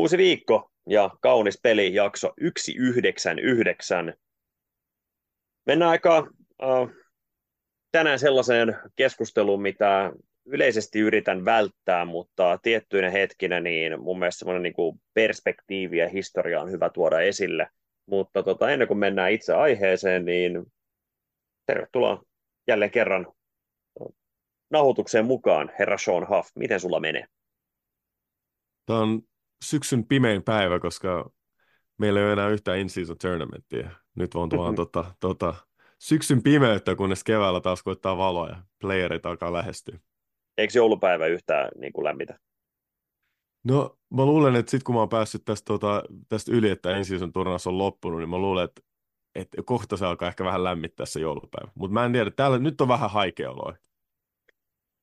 Uusi viikko ja kaunis peli, jakso 199. Mennään aika äh, tänään sellaiseen keskusteluun, mitä yleisesti yritän välttää, mutta tiettyinä hetkinä niin mun mielestä semmoinen niin perspektiivi ja historia on hyvä tuoda esille. Mutta tota, ennen kuin mennään itse aiheeseen, niin tervetuloa jälleen kerran nauhoitukseen mukaan, herra Sean Huff. Miten sulla menee? Tämä on syksyn pimein päivä, koska meillä ei ole enää yhtään in-season tournamenttia. Nyt on tuon tota, tota, syksyn pimeyttä, kunnes keväällä taas koittaa valoa ja playerit alkaa lähestyä. Eikö joulupäivä yhtään niin kuin lämmitä? No mä luulen, että sitten kun mä oon päässyt tästä, tota, tästä yli, että ensi turnaus on loppunut, niin mä luulen, että, että kohta se alkaa ehkä vähän lämmittää se joulupäivä. Mutta mä en tiedä, täällä nyt on vähän haikeoloa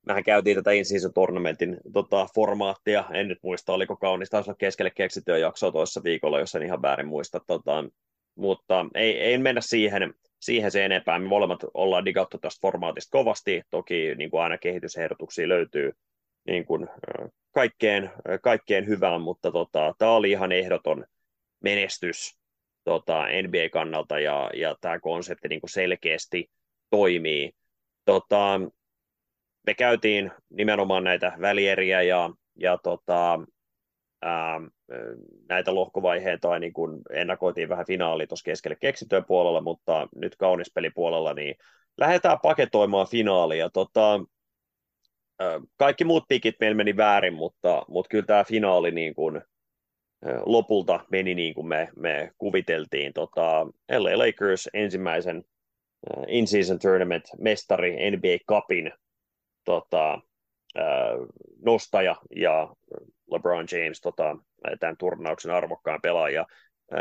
mehän käytiin tätä in-season tournamentin tota, formaattia, en nyt muista, oliko kaunis, taisi olla keskelle keksityä jaksoa toisessa viikolla, jos en ihan väärin muista, tota, mutta ei, ei mennä siihen, siihen se enempää. Me molemmat ollaan digattu tästä formaatista kovasti, toki niin kuin aina kehitysehdotuksia löytyy niin kuin, kaikkeen, kaikkeen hyvään, mutta tota, tämä oli ihan ehdoton menestys tota, NBA-kannalta ja, ja tämä konsepti niin kuin selkeästi toimii. Tota, me käytiin nimenomaan näitä välieriä ja, ja tota, ää, näitä lohkovaiheita niin kun ennakoitiin vähän finaali tuossa keskelle keksityön puolella, mutta nyt kaunispelipuolella, niin lähdetään paketoimaan finaalia. Tota, ää, kaikki muut pikit meillä meni väärin, mutta, mutta kyllä tämä finaali niin kun, lopulta meni niin kuin me, me kuviteltiin. Tota, LA Lakers ensimmäisen in-season tournament mestari NBA Cupin tota, nostaja ja LeBron James tota, tämän turnauksen arvokkaan pelaaja.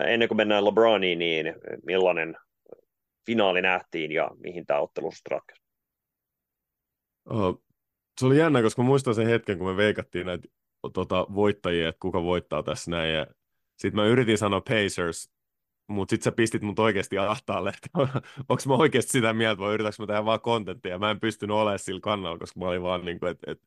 Ennen kuin mennään LeBroniin, niin millainen finaali nähtiin ja mihin tämä ottelu ratkaisi? Oh, se oli jännä, koska muistan sen hetken, kun me veikattiin näitä tota, voittajia, että kuka voittaa tässä näin. Ja sitten mä yritin sanoa Pacers, mutta sitten sä pistit mut oikeasti ahtaalle, että onko mä oikeasti sitä mieltä vai yritäks mä tehdä vaan kontenttia. Mä en pystynyt olemaan sillä kannalla, koska mä olin vaan niin kuin, että et,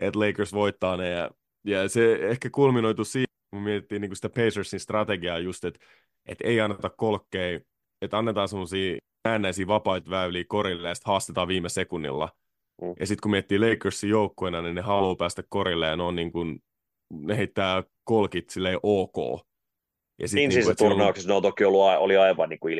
et Lakers voittaa ne. Ja, ja se ehkä kulminoitu siihen, kun mietittiin niin kuin sitä Pacersin strategiaa just, että et ei anneta kolkkeja, että annetaan semmoisia äännäisiä vapaita väyliä korille ja sitten haastetaan viime sekunnilla. Mm. Ja sitten kun miettii Lakersin joukkueena, niin ne haluaa päästä korille ja ne on niin kuin, ne heittää kolkit silleen ok. Ja niin siis niinku, turnauksessa on... no toki ollut, oli aivan niin kuin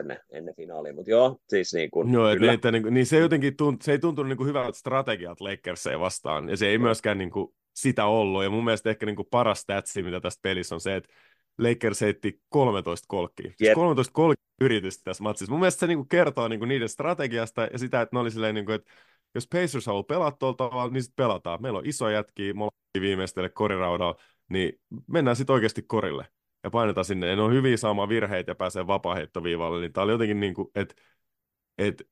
ennen, ennen finaalia, mutta joo, siis niin kuin, joo, kyllä. Että, niin, kuin, niin se, jotenkin tunt, se ei tuntunut niin kuin hyvältä strategiat Lakersia vastaan, ja se ei myöskään niin kuin, sitä ollut, ja mun mielestä ehkä niin kuin paras statsi, mitä tästä pelissä on se, että Lakers heitti 13 kolkkia. Siis 13 kolkkia yritystä tässä matsissa. Mun mielestä se niin kuin kertoo niin kuin niiden strategiasta ja sitä, että ne oli silleen, niin kuin, että jos Pacers haluaa pelata tuolla tavalla, niin sitten pelataan. Meillä on iso jätkiä, molemmilla viimeistelle koriraudalla, niin mennään sitten oikeasti korille ja painetaan sinne, ja ne on hyviä saamaan virheitä ja pääsee vapaaheittoviivalle, niin tämä oli jotenkin niin kuin, että et,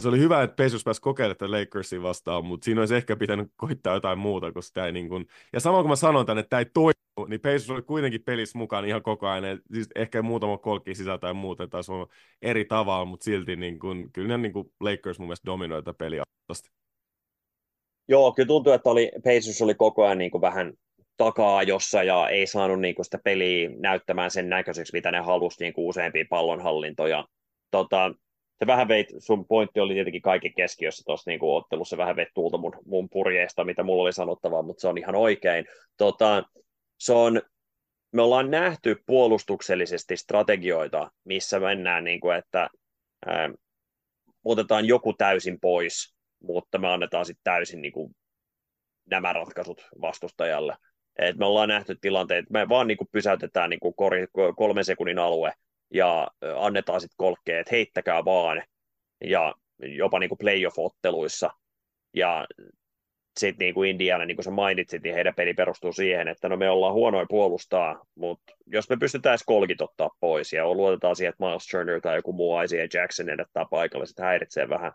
se oli hyvä, että Pacers pääsi kokeilemaan tätä Lakersia vastaan, mutta siinä olisi ehkä pitänyt koittaa jotain muuta, koska tämä ei niin kuin... Ja samalla kun mä sanon tänne, että tämä ei toimi, niin Pacers oli kuitenkin pelissä mukaan ihan koko ajan. Siis ehkä muutama kolkki sisältä tai muuta taas on eri tavalla, mutta silti niin kuin, kyllä ne niin kuin Lakers mun mielestä dominoi tätä peliä. Joo, kyllä tuntuu, että oli, Pacers oli koko ajan niin kuin vähän taka-ajossa ja ei saanut niin kuin sitä peliä näyttämään sen näköiseksi, mitä ne halusi niin kuin useampia pallonhallintoja. Tota, se vähän veit, sun pointti oli tietenkin kaikki keskiössä tuossa niin ottelussa, vähän veit tuulta mun, mun purjeesta, mitä mulla oli sanottavaa, mutta se on ihan oikein. Tota, se on, me ollaan nähty puolustuksellisesti strategioita, missä mennään, niin kuin, että ää, otetaan joku täysin pois, mutta me annetaan sitten täysin niin kuin, nämä ratkaisut vastustajalle. Et me ollaan nähty tilanteet, me vaan niin kuin pysäytetään niin kuin kori, kolmen sekunnin alue ja annetaan sitten kolkkeet, että heittäkää vaan, ja jopa niin kuin playoff-otteluissa. Ja sitten niin kuin Indiana, niin kuin sä mainitsit, niin heidän peli perustuu siihen, että no me ollaan huonoin puolustaa, mutta jos me pystytään edes kolkit ottaa pois ja luotetaan siihen, että Miles Turner tai joku muu Isaiah Jackson edettaa paikalle, sitten häiritsee vähän,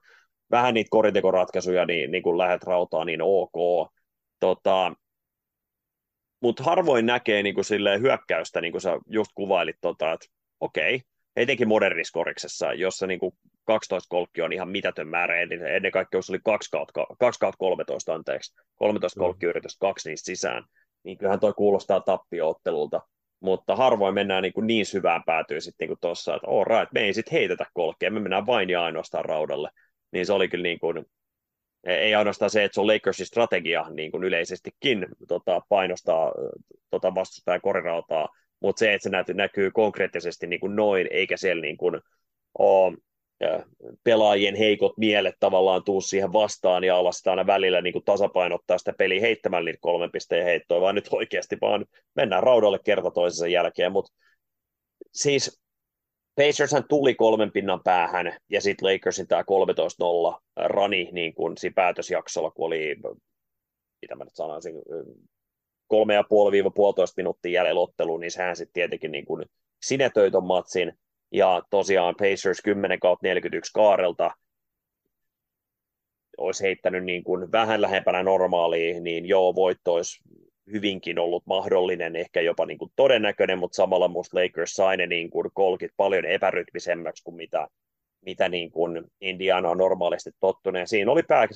vähän niitä koritekoratkaisuja, niin, niin kuin lähet rautaa, niin ok. Tota, mutta harvoin näkee niin kuin silleen hyökkäystä, niin kuin sä just kuvailit, tota, että okei, etenkin moderniskoriksessa, jossa niin kuin 12 kolkki on ihan mitätön määrä, eli ennen kaikkea jos oli 2 kautta, 2 kautta 13, anteeksi, 13 mm. kolkkiyritystä, kaksi niistä sisään, niin kyllähän toi kuulostaa tappioottelulta. Mutta harvoin mennään niin, kuin niin syvään päätyy sitten niin tuossa, että all right, me ei sitten heitetä kolkea, me mennään vain ja ainoastaan raudalle. Niin se oli kyllä niin kuin, ei ainoastaan se, että se on Lakersin strategia niin kuin yleisestikin tota, painostaa tota vastustajan korirautaa, mutta se, että se näkyy konkreettisesti niin kuin noin, eikä siellä niin kuin ole pelaajien heikot mielet tavallaan tuu siihen vastaan ja alas sitä aina välillä niin kuin tasapainottaa sitä peliä heittämällä niitä kolmen pisteen heittoa, vaan nyt oikeasti vaan mennään raudalle kerta toisensa jälkeen, mutta siis Pacershan tuli kolmen pinnan päähän, ja sitten Lakersin tämä 13-0 rani niin kuin siinä päätösjaksolla, kun oli, mitä mä nyt sanoisin, kolme ja puoli puolitoista minuuttia jäljellä otteluun, niin sehän sitten tietenkin niin kuin sinetöi ton matsin, ja tosiaan Pacers 10 kautta 41 kaarelta olisi heittänyt niin kuin vähän lähempänä normaalia, niin joo, voitto olisi hyvinkin ollut mahdollinen, ehkä jopa niin kuin todennäköinen, mutta samalla musta Lakers sai ne niin kuin kolkit paljon epärytmisemmäksi kuin mitä, mitä niin kuin Indiana on normaalisti tottunut. Ja siinä oli pää,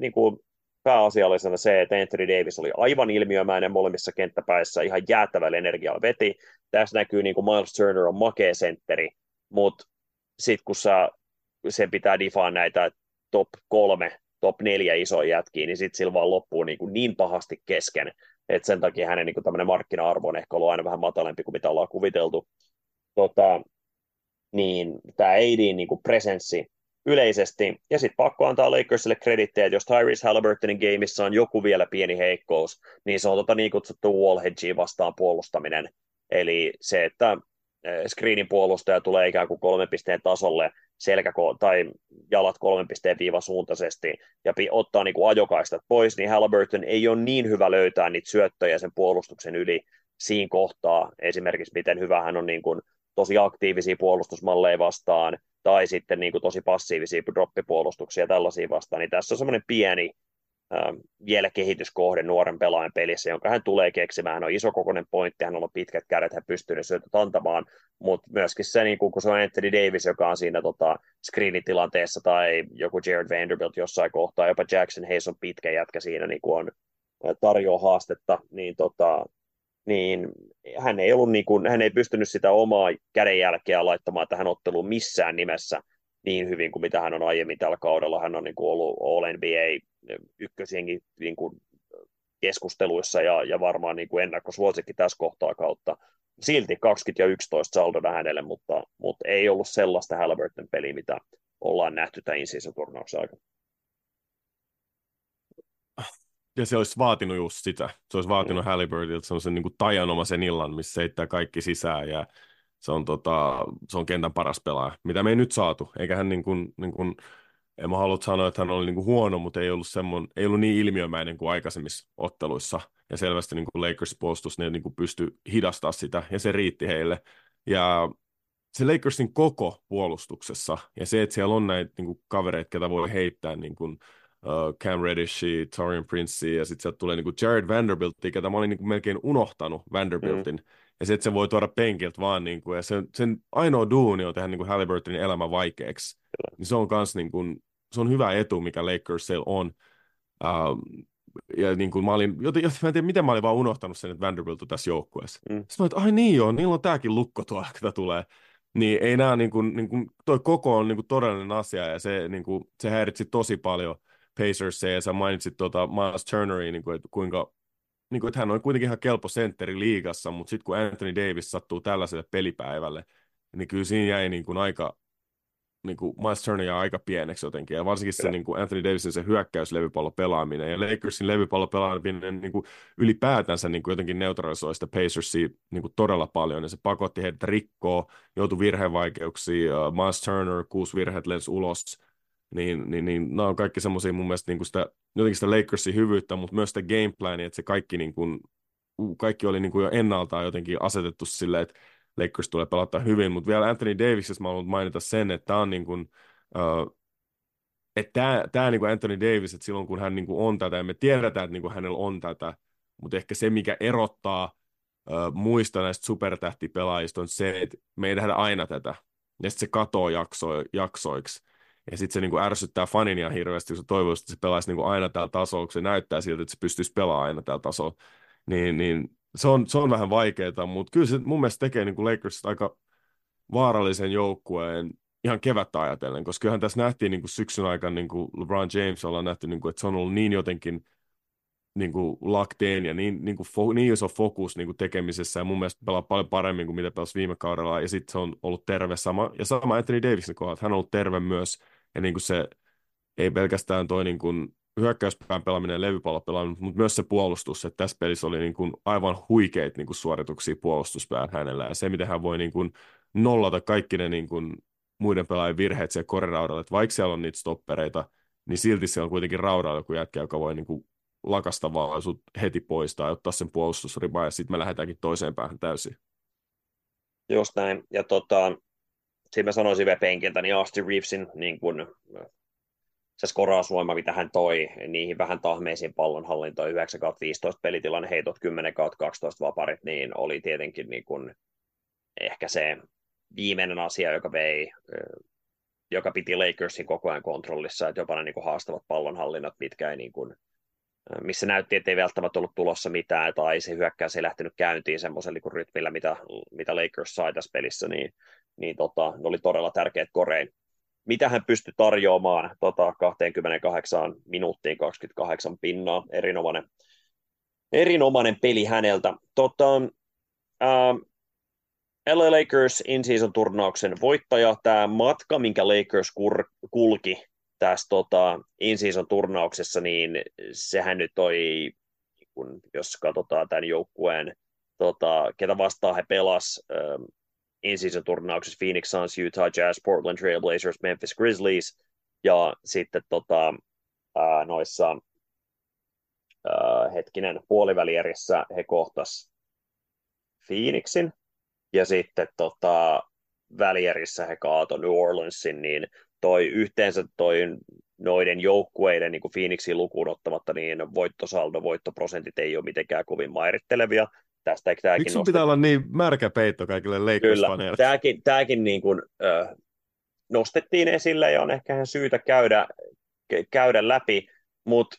niin kuin pääasiallisena se, että Anthony Davis oli aivan ilmiömäinen molemmissa kenttäpäissä, ihan jäätävällä energialla veti. Tässä näkyy niin kuin Miles Turner on makea sentteri, mutta sitten kun sä, sen pitää difaa näitä top kolme, top neljä isoja jätkiä, niin sitten sillä vaan loppuu niin, kuin niin pahasti kesken, että sen takia hänen niin tämmöinen markkina-arvo on ehkä ollut aina vähän matalempi kuin mitä ollaan kuviteltu. Tota, niin tämä ADin niin kuin presenssi yleisesti, ja sitten pakko antaa Lakersille kredittejä, että jos Tyrese Halliburtonin gameissa on joku vielä pieni heikkous, niin se on tota niin kutsuttu wall vastaan puolustaminen, eli se, että screenin puolustaja tulee ikään kuin kolmen pisteen tasolle selkä tai jalat kolmen pisteen viivasuuntaisesti ja ottaa niin kuin ajokaistat pois, niin Halliburton ei ole niin hyvä löytää niitä syöttöjä sen puolustuksen yli siinä kohtaa. Esimerkiksi miten hyvä hän on niin kuin tosi aktiivisia puolustusmalleja vastaan tai sitten niin kuin tosi passiivisia droppipuolustuksia tällaisia vastaan, niin tässä on semmoinen pieni vielä kehityskohde nuoren pelaajan pelissä, jonka hän tulee keksimään. Hän on isokokoinen pointti, hän on pitkät kädet, hän pystyy ne syötöt antamaan, mutta myöskin se, niin kun se on Anthony Davis, joka on siinä tota, screenitilanteessa, tai joku Jared Vanderbilt jossain kohtaa, jopa Jackson Hayes on pitkä jätkä siinä, niin on tarjoaa haastetta, niin, tota, niin hän ei, ollut niin kuin, hän ei pystynyt sitä omaa kädenjälkeä laittamaan tähän otteluun missään nimessä niin hyvin kuin mitä hän on aiemmin tällä kaudella. Hän on niin kuin ollut All NBA ykkösienkin niin kuin keskusteluissa ja, ja varmaan niin kuin ennakkosuosikki tässä kohtaa kautta. Silti 20 ja 11 saldona hänelle, mutta, mutta ei ollut sellaista Halliburton peliä, mitä ollaan nähty tämän in turnauksen aikana. Ja se olisi vaatinut just sitä. Se olisi vaatinut mm. Halliburtonilta sellaisen niin kuin tajanomaisen illan, missä heittää kaikki sisään ja se on, tota, se on kentän paras pelaaja, mitä me ei nyt saatu. Eikä hän niin kuin, niin kuin en mä halua sanoa, että hän oli niinku huono, mutta ei ollut, semmon, ei ollut niin ilmiömäinen kuin aikaisemmissa otteluissa. Ja selvästi niinku Lakers puolustus ne niinku pystyi hidastaa sitä, ja se riitti heille. Ja se Lakersin koko puolustuksessa, ja se, että siellä on näitä niinku kavereita, ketä voi heittää, niin kuin, uh, Cam Reddishi, Torian Prince, ja sitten sieltä tulee niinku Jared Vanderbilt, ketä mä olin niinku melkein unohtanut Vanderbiltin. Mm. Ja se, että se voi tuoda penkiltä vaan, niinku, ja sen, sen ainoa duuni on tehdä niinku Halliburtonin elämä vaikeaksi. Niin se on myös niinku, se on hyvä etu, mikä Lakersilla on. Uh, ja niin kuin mä olin, joten, joten mä en tiedä, miten mä olin vaan unohtanut sen, että Vanderbilt on tässä joukkueessa. Mm. Sitten mä että ai niin joo, niillä on tääkin lukko tuolla, ketä tulee. Niin ei nämä, niin kuin, niin kuin, toi koko on niin kuin todellinen asia, ja se, niin kuin, se häiritsi tosi paljon Pacers ja sä mainitsit tuota Miles Turneria, niin kuin, että kuinka niin kuin, että hän on kuitenkin ihan kelpo sentteri liigassa, mutta sitten kun Anthony Davis sattuu tällaiselle pelipäivälle, niin kyllä siinä jäi niin kuin aika, niin kuin Miles Turner jää aika pieneksi jotenkin, ja varsinkin se niin kuin Anthony Davisin se hyökkäyslevypallo pelaaminen, ja Lakersin levypallo pelaaminen niin kuin ylipäätänsä niin kuin jotenkin neutralisoi sitä Pacersia niin kuin todella paljon, ja se pakotti heidät rikkoa, joutui virhevaikeuksiin, uh, Miles Turner, kuusi virheet lensi ulos, niin, niin, niin nämä on kaikki semmoisia mun mielestä niin kuin sitä, jotenkin sitä Lakersin hyvyyttä, mutta myös sitä gameplania, että se kaikki, niin kuin, kaikki oli niin kuin jo ennaltaan jotenkin asetettu silleen, että Lakers tulee pelata hyvin, mutta vielä Anthony Davisista mä haluan mainita sen, että tämä on niin kuin, uh, että tämä, tämä niin kuin Anthony Davis, että silloin kun hän niin kuin on tätä, ja me tiedetään, että niin kuin hänellä on tätä, mutta ehkä se, mikä erottaa uh, muista näistä supertähtipelaajista on se, että me ei nähdä aina tätä, ja sitten se katoo jakso, jaksoiksi, ja sitten se niin kuin ärsyttää fanin ihan hirveästi, kun se toivoisi, että se pelaisi niin kuin aina tällä tasolla, kun se näyttää siltä, että se pystyisi pelaamaan aina tällä tasolla. niin, niin se, on, se on vähän vaikeaa, mutta kyllä se mun mielestä tekee niin Lakersista aika vaarallisen joukkueen ihan kevättä ajatellen, koska kyllähän tässä nähtiin niin kuin syksyn aikana niin kuin LeBron James ollaan nähty, niin kuin, että se on ollut niin jotenkin niin kuin lakteen ja niin, niin, kuin fo, niin iso fokus niin kuin tekemisessä ja mun mielestä pelaa paljon paremmin kuin mitä pelasi viime kaudella ja sitten se on ollut terve. Sama ja sama Anthony Davisin kohdalla, hän on ollut terve myös ja niin kuin se ei pelkästään toi niin kuin hyökkäyspään pelaaminen ja levypallopelaaminen, mutta myös se puolustus, että tässä pelissä oli niin kuin aivan huikeita niin kuin suorituksia puolustuspään hänellä ja se, miten hän voi niin kuin nollata kaikki ne niin kuin muiden pelaajien virheet siellä koriraudalla, että vaikka siellä on niitä stoppereita, niin silti se on kuitenkin raudalla joku jätkä, joka voi niin kuin lakasta vaan sut heti poistaa ja ottaa sen puolustusrimaa ja sitten me lähdetäänkin toiseen päähän täysin. Just näin. Ja tota, siinä mä sanoisin vielä penkiltä, niin Austin Reevesin niin kun, se skorausvoima, mitä hän toi niihin vähän tahmeisiin pallonhallintoihin, 9 15 pelitilanne, heitot 10 12 vaparit, niin oli tietenkin niin kun, ehkä se viimeinen asia, joka vei joka piti Lakersin koko ajan kontrollissa, että jopa ne niin haastavat pallonhallinnat, mitkä ei niin kuin, missä näytti, että ei välttämättä ollut tulossa mitään, tai se hyökkäys ei lähtenyt käyntiin semmoisella niin rytmillä, mitä, mitä Lakers sai tässä pelissä, niin, niin tota, ne oli todella tärkeät korein. Mitä hän pystyi tarjoamaan tota, 28 minuuttiin 28 pinnaa, erinomainen, erinomainen peli häneltä. Tota, ää, LA Lakers in-season turnauksen voittaja, tämä matka, minkä Lakers kur, kulki tässä tota, in-season turnauksessa, niin sehän nyt toi, kun, jos katsotaan tämän joukkueen, tota, ketä vastaan he pelas ähm, in-season turnauksessa, Phoenix Suns, Utah Jazz, Portland Trail Blazers, Memphis Grizzlies, ja sitten tota, ää, noissa ää, hetkinen puolivälierissä he kohtas Phoenixin, ja sitten tota, välierissä he kaato New Orleansin, niin toi yhteensä toi noiden joukkueiden niin Phoenixin lukuun ottamatta, niin voittosaldo, voittoprosentit ei ole mitenkään kovin mairittelevia. Tästä, tämäkin Miksi pitää olla niin märkä peitto kaikille Lakers-faneille? tämäkin, tämäkin niin kuin, äh, nostettiin esille ja on ehkä ihan syytä käydä, käydä läpi, mutta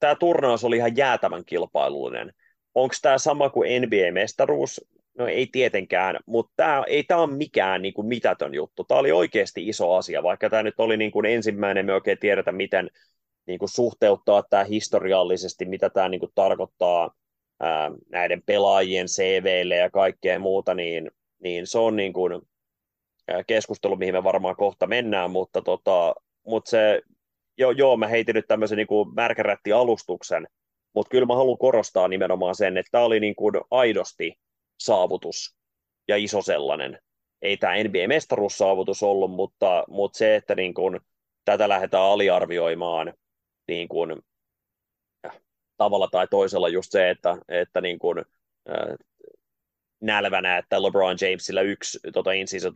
tämä turnaus oli ihan jäätävän kilpailullinen. Onko tämä sama kuin NBA-mestaruus? No ei tietenkään, mutta tämä ei tämä ole mikään niin kuin mitätön juttu. Tämä oli oikeasti iso asia, vaikka tämä nyt oli niin kuin ensimmäinen, me oikein tiedetä, miten niin kuin suhteuttaa tämä historiallisesti, mitä tämä niin kuin tarkoittaa ää, näiden pelaajien CVille ja kaikkea muuta, niin, niin se on niin kuin, keskustelu, mihin me varmaan kohta mennään, mutta, tota, mutta se, joo, joo, mä heitin nyt tämmöisen niin kuin alustuksen, mutta kyllä mä haluan korostaa nimenomaan sen, että tämä oli niin kuin aidosti saavutus ja iso sellainen. Ei tämä NBA-mestaruussaavutus ollut, mutta, mutta se, että niin kun tätä lähdetään aliarvioimaan niin äh, tavalla tai toisella just se, että, että niin kun, äh, nälvänä, että LeBron Jamesilla yksi tota, in-season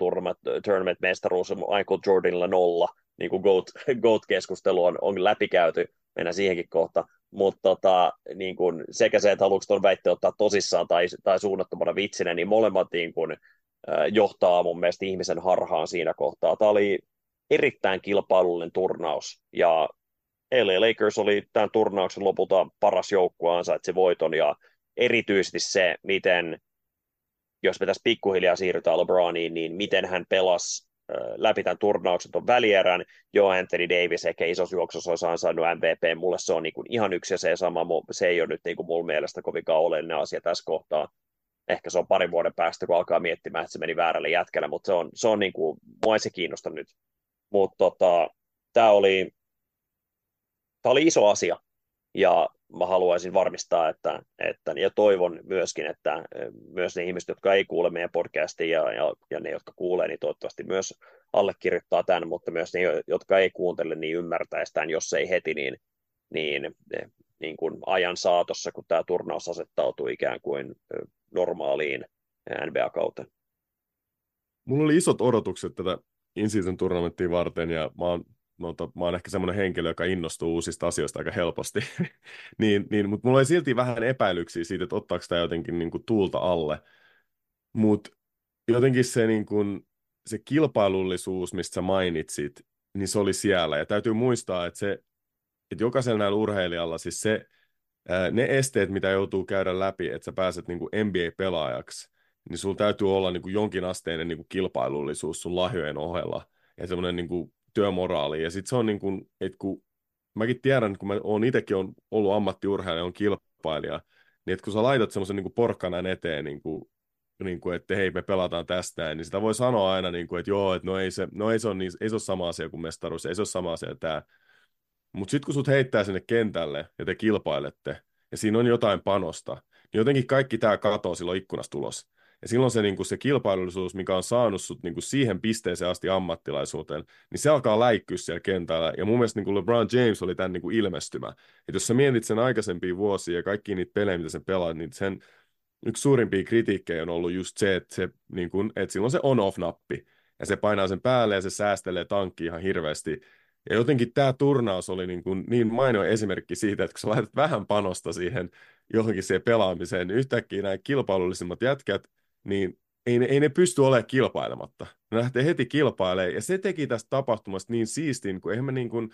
tournament mestaruus Michael Jordanilla nolla, niin kuin GOAT, GOAT-keskustelu on, on läpikäyty, mennään siihenkin kohta, mutta tota, niin kun sekä se, että haluatko tuon väitteen ottaa tosissaan tai, tai suunnattomana vitsinä, niin molemmat niin äh, johtaa mun mielestä ihmisen harhaan siinä kohtaa. Tämä oli erittäin kilpailullinen turnaus, ja LA Lakers oli tämän turnauksen lopulta paras joukkue ansaitsi voiton, ja erityisesti se, miten, jos me tässä pikkuhiljaa siirrytään LeBroniin, niin miten hän pelasi läpi tämän turnauksen tuon välierän. Jo Anthony Davis ehkä isossa juoksussa olisi ansainnut MVP. Mulle se on niin kuin ihan yksi ja se sama. Se ei ole nyt niin kuin mulla mielestä kovinkaan oleellinen asia tässä kohtaa. Ehkä se on parin vuoden päästä, kun alkaa miettimään, että se meni väärälle jätkälle, mutta se on, se on niin kuin, mua ei se kiinnosta nyt. Mutta tota, tämä oli, tämä oli iso asia. Ja mä haluaisin varmistaa, että, että, ja toivon myöskin, että myös ne ihmiset, jotka ei kuule meidän podcastia ja, ja, ja ne, jotka kuulee, niin toivottavasti myös allekirjoittaa tämän, mutta myös ne, jotka ei kuuntele, niin ymmärtäisi tämän, jos ei heti, niin, niin, niin kuin ajan saatossa, kun tämä turnaus asettautuu ikään kuin normaaliin NBA-kauteen. Mulla oli isot odotukset tätä in-season turnamenttia varten, ja mä oon to, mä oon ehkä semmoinen henkilö, joka innostuu uusista asioista aika helposti, niin, niin, mutta mulla oli silti vähän epäilyksiä siitä, että ottaako tämä jotenkin niin kuin, tuulta alle. Mutta jotenkin se, niin kuin, se kilpailullisuus, mistä sä mainitsit, niin se oli siellä. Ja täytyy muistaa, että, se, että jokaisella näillä urheilijalla, siis se, ne esteet, mitä joutuu käydä läpi, että sä pääset niin kuin NBA-pelaajaksi, niin sulla täytyy olla niin kuin jonkin asteinen niin kuin kilpailullisuus sun lahjojen ohella ja semmoinen niin kuin työmoraali. Ja sitten se on niin kuin, että kun mäkin tiedän, kun mä oon itsekin on ollut ammattiurheilija, on kilpailija, niin että kun sä laitat semmoisen niin porkkanan eteen, niin kuin, niin kuin, että hei, me pelataan tästä, niin sitä voi sanoa aina, niin kuin, että joo, että no ei se, no ei se, ole, niin, ei se ole sama asia kuin mestaruus, ei se ole sama asia tämä. Mutta sitten kun sut heittää sinne kentälle ja te kilpailette, ja siinä on jotain panosta, niin jotenkin kaikki tämä katoo silloin ikkunasta tulos. Ja silloin se, niin kuin se kilpailullisuus, mikä on saanut sut niin kuin siihen pisteeseen asti ammattilaisuuteen, niin se alkaa läikkyä siellä kentällä. Ja mun mielestä niin kuin LeBron James oli tämän niin kuin ilmestymä. Että jos sä mietit sen aikaisempia vuosia ja kaikki niitä pelejä, mitä sen pelaa, niin sen yksi suurimpia kritiikkejä on ollut just se, että, se, niin kuin, että silloin se on-off-nappi. Ja se painaa sen päälle ja se säästelee tankki ihan hirveästi. Ja jotenkin tämä turnaus oli niin, kuin niin mainio esimerkki siitä, että kun sä laitat vähän panosta siihen johonkin siihen pelaamiseen, niin yhtäkkiä nämä kilpailullisimmat jätkät – niin ei ne, ei ne pysty olemaan kilpailematta. Ne lähtee heti kilpailemaan, ja se teki tästä tapahtumasta niin siistin, kun eihän me niin kuin,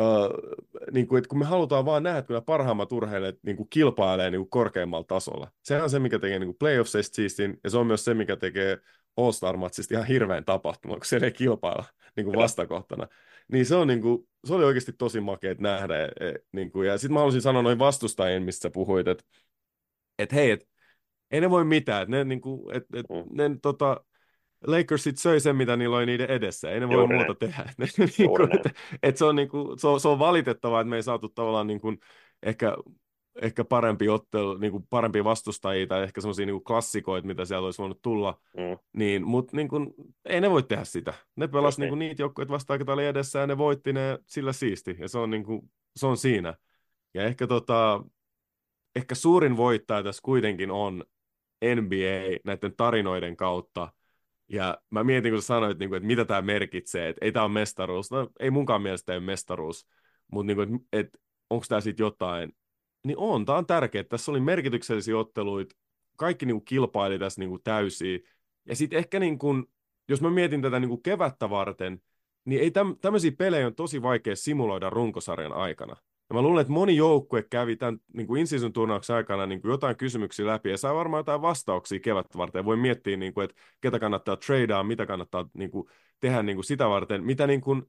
uh, niin kuin, että kun me halutaan vaan nähdä, että kun nämä parhaimmat urheilijat niin kuin kilpailee niin kuin korkeammalla tasolla. Sehän on se, mikä tekee niin kuin playoffseista siistin, ja se on myös se, mikä tekee All-Star-matsista ihan hirveän tapahtuma, kun se ei kilpailla niin kuin vastakohtana. Niin se, on, niin kuin, se oli oikeasti tosi makea nähdä. E, e, niin kuin, ja sitten mä haluaisin sanoa noin vastustajien, mistä sä puhuit, että et hei, että ei ne voi mitään. Ne, niin kuin, et, et, mm. ne, tota, Lakersit söi sen, mitä niillä oli niiden edessä. Ei ne voi Juuri muuta tehdä. niin kuin, et, et se, on, niin kuin, se, on, se on valitettavaa, että me ei saatu tavallaan niin kuin, ehkä, ehkä parempi ottelu, niin kuin parempia vastustajia tai ehkä semmoisia niin klassikoita, mitä siellä olisi voinut tulla. Mm. Niin, Mutta niin kuin, ei ne voi tehdä sitä. Ne pelasivat niin. niin niitä joukkoja vastaan, jotka oli edessä ja ne voitti ne sillä siisti. Ja se on, niin kuin, se on siinä. Ja ehkä, tota, ehkä suurin voittaja tässä kuitenkin on NBA näiden tarinoiden kautta. Ja mä mietin, kun sä sanoit, niin että mitä tämä merkitsee, että ei tämä ole mestaruus. No, ei munkaan mielestä ei ole mestaruus, mutta niin että, että onko tämä sitten jotain. Niin on, tämä on tärkeää. Tässä oli merkityksellisiä otteluita, kaikki niin kuin kilpaili tässä niin kuin. Ja sitten ehkä, niin kuin, jos mä mietin tätä niin kuin kevättä varten, niin ei täm, tämmöisiä pelejä on tosi vaikea simuloida runkosarjan aikana. Ja mä luulen, että moni joukkue kävi tämän niin kuin in-season turnauksen aikana niin kuin jotain kysymyksiä läpi ja saa varmaan jotain vastauksia kevättä varten. Voi miettiä, niin kuin, että ketä kannattaa tradea, mitä kannattaa niin kuin, tehdä niin kuin sitä varten, mitä niin kuin,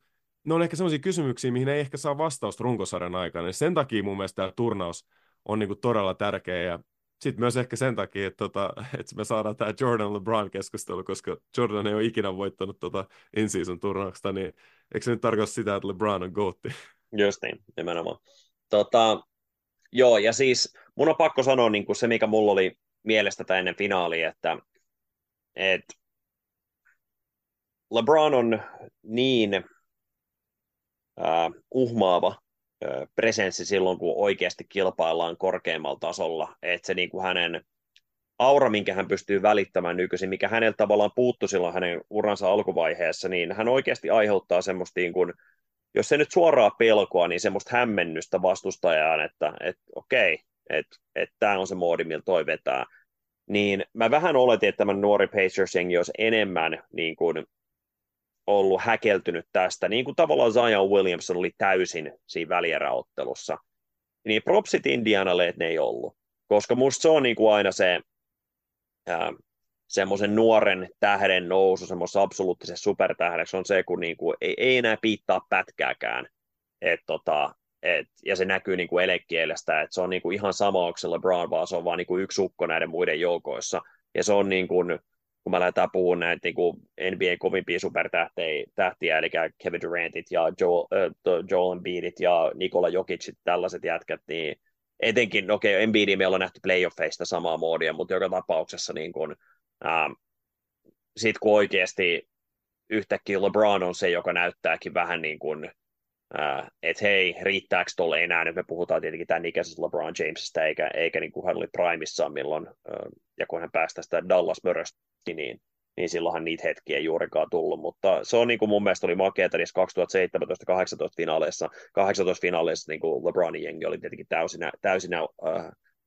ne on ehkä sellaisia kysymyksiä, mihin ei ehkä saa vastausta runkosarjan aikana. Ja sen takia mun mielestä tämä turnaus on niin kuin todella tärkeä ja sitten myös ehkä sen takia, että, tota, että me saadaan tämä Jordan LeBron-keskustelu, koska Jordan ei ole ikinä voittanut tota in-season turnauksesta, niin eikö se nyt tarkoita sitä, että LeBron on gootti? Just niin, nimenomaan. Tota, joo, ja siis mun on pakko sanoa niin kuin se, mikä mulla oli mielestä tai ennen finaalia, että et LeBron on niin äh, uhmaava äh, presenssi silloin, kun oikeasti kilpaillaan korkeammalla tasolla, että se niin kuin hänen aura, minkä hän pystyy välittämään nykyisin, mikä häneltä tavallaan puuttu silloin hänen uransa alkuvaiheessa, niin hän oikeasti aiheuttaa semmoista niin kuin, jos se nyt suoraa pelkoa, niin semmoista hämmennystä vastustajaan, että, että okei, että, että tämä on se moodi, millä toi vetää. Niin mä vähän oletin, että tämä nuori Pacers-jengi olisi enemmän niin kuin, ollut häkeltynyt tästä, niin kuin tavallaan Zion Williamson oli täysin siinä välieräottelussa. Niin propsit Indianalle, että ne ei ollut. Koska musta se on niin kuin aina se, ää, semmoisen nuoren tähden nousu, semmoisen absoluuttisen supertähdeksi on se, kun niin kuin ei, ei enää piittaa pätkääkään. Et tota, et, ja se näkyy niin kuin elekielestä, että se on niin kuin ihan sama, onko se LeBron, vaan se on vaan kuin yksi ukko näiden muiden joukoissa. Ja se on niin kuin, kun mä lähdetään puhumaan näitä niin NBA kovimpia supertähtiä, eli Kevin Durantit ja Joel, äh, Joel Embiidit ja Nikola Jokicit, tällaiset jätkät, niin etenkin, okei, okay, Embiidin meillä on nähty playoffeista samaa moodia, mutta joka tapauksessa niin kuin, Ähm, Sitten kun oikeasti yhtäkkiä LeBron on se, joka näyttääkin vähän niin kuin, äh, että hei, riittääkö tuolle enää, nyt me puhutaan tietenkin tämän ikäisestä LeBron Jamesista, eikä, eikä niin kuin hän oli primissaan milloin, äh, ja kun hän pääsi tästä Dallas möröstä, niin, niin silloinhan niitä hetkiä ei juurikaan tullut, mutta se on niin kuin mun mielestä oli makeata niissä 2017-18 finaaleissa, 18 finaaleissa niin kuin LeBronin jengi oli tietenkin täysin, täysin äh,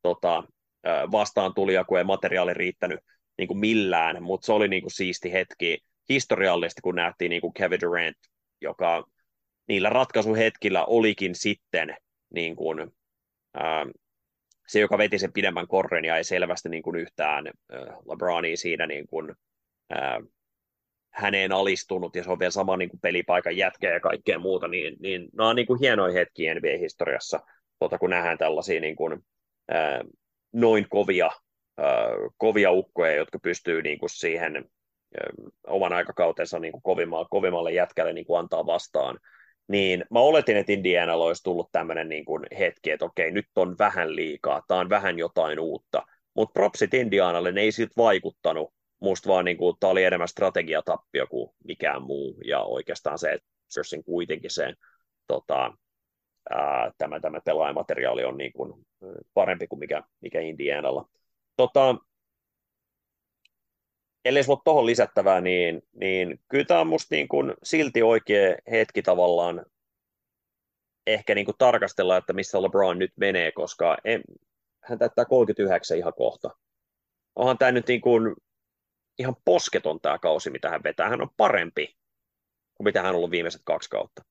tota, äh, vastaan tulija, kun ei materiaali riittänyt niin kuin millään, mutta se oli niin kuin siisti hetki historiallisesti, kun nähtiin niin kuin Kevin Durant, joka niillä ratkaisuhetkillä olikin sitten niin kuin, ää, se, joka veti sen pidemmän korren ja ei selvästi niin kuin yhtään ää, LeBronia siinä niin kuin, ää, häneen alistunut ja se on vielä sama niin kuin pelipaikan jätkä ja kaikkea muuta, niin, niin nämä on niin kuin hienoja hetkiä NBA-historiassa, tuota, kun nähdään tällaisia niin kuin, ää, noin kovia, kovia ukkoja, jotka pystyy niin kuin siihen oman aikakautensa niin kuin kovimmalle, kovimmalle jätkälle niin kuin antaa vastaan. Niin mä oletin, että Indianalla olisi tullut tämmöinen niin kuin hetki, että okei, nyt on vähän liikaa, tämä on vähän jotain uutta. Mutta propsit Indianalle, ne ei siltä vaikuttanut, musta vaan niin kuin, tämä oli enemmän strategiatappio kuin mikään muu, ja oikeastaan se, että Sörsin kuitenkin se tota, ää, tämä, tämä pelaajamateriaali on niin kuin parempi kuin mikä, mikä Indianalla. Tota, ellei sulla ole tuohon lisättävää, niin, niin kyllä tämä on musta niin kuin silti oikea hetki tavallaan ehkä niin kuin tarkastella, että missä LeBron nyt menee, koska en, hän täyttää 39 ihan kohta. Onhan tämä nyt niin kuin ihan posketon tämä kausi, mitä hän vetää. Hän on parempi kuin mitä hän on ollut viimeiset kaksi kautta.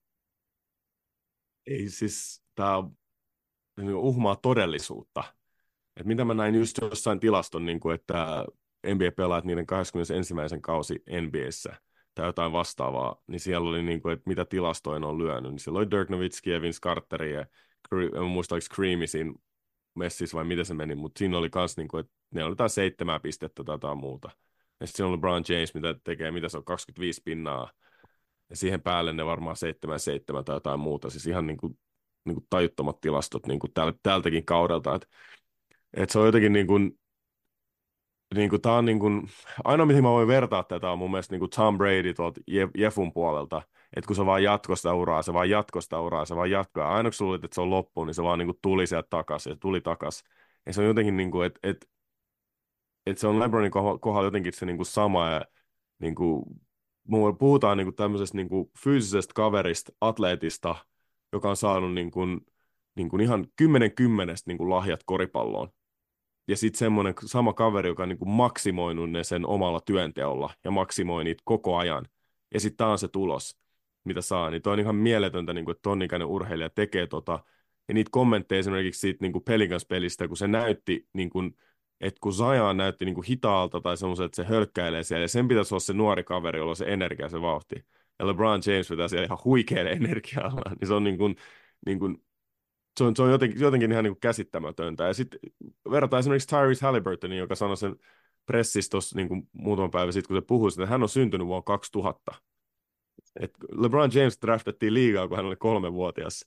Ei siis, tämä niin uhmaa todellisuutta. Et mitä mä näin just jossain tilaston, niin kuin, että NBA-pelaajat niiden 21. kausi NBAssä tai jotain vastaavaa, niin siellä oli, niin kuin, että mitä tilastoin on lyönyt. Niin siellä oli Dirk Nowitzki ja Vince Carter ja en muista, oliko Creamy siinä messissä vai miten se meni, mutta siinä oli myös, niin kuin, että ne oli jotain seitsemää pistettä tai jotain muuta. Ja sitten siinä oli LeBron James, mitä tekee, mitä se on, 25 pinnaa. Ja siihen päälle ne varmaan 7-7 tai jotain muuta. Siis ihan niin kuin, niin kuin tajuttomat tilastot niin kuin täl, tältäkin kaudelta. Että et se on jotenkin niin kuin, niin kuin, tämä on niin kuin, ainoa mihin mä voin vertaa tätä on mun mielestä niin kuin Tom Brady tuolta Jefun puolelta, että kun se vaan jatkosta uraa, se vaan jatkosta uraa, se vaan jatkaa. Aina kun luulit, että se on loppu, niin se vaan niin kuin tuli sieltä takaisin ja tuli takaisin. Ja se on jotenkin niin kuin, että, että, että se on LeBronin kohdalla jotenkin se niin kuin sama ja niin kuin, puhutaan niin kuin tämmöisestä niin kuin fyysisestä kaverista, atleetista, joka on saanut niin kuin, niin kuin ihan kymmenen kymmenestä niin kuin lahjat koripalloon ja sitten semmoinen sama kaveri, joka on niin kuin maksimoinut ne sen omalla työnteolla ja maksimoi niitä koko ajan. Ja sitten tämä on se tulos, mitä saa. Niin toi on ihan mieletöntä, niin kuin, että ton ikäinen urheilija tekee tota. Ja niitä kommentteja esimerkiksi siitä niin kuin Pelicans-pelistä, kun se näytti, niin kuin, että kun Zion näytti niin kuin hitaalta tai semmoisen, että se hölkkäilee siellä, ja sen pitäisi olla se nuori kaveri, jolla on se energia, se vauhti. Ja LeBron James vetää siellä ihan huikealle energialla, niin se on niin kuin, niin kuin se on, se on jotenkin, jotenkin ihan niin käsittämätöntä. Ja sitten verrataan esimerkiksi Tyrese Halliburtonin, joka sanoi sen pressissä tuossa niin muutaman päivän sitten, kun se puhui että hän on syntynyt vuonna 2000. Et LeBron James draftettiin liigaa, kun hän oli kolmevuotias.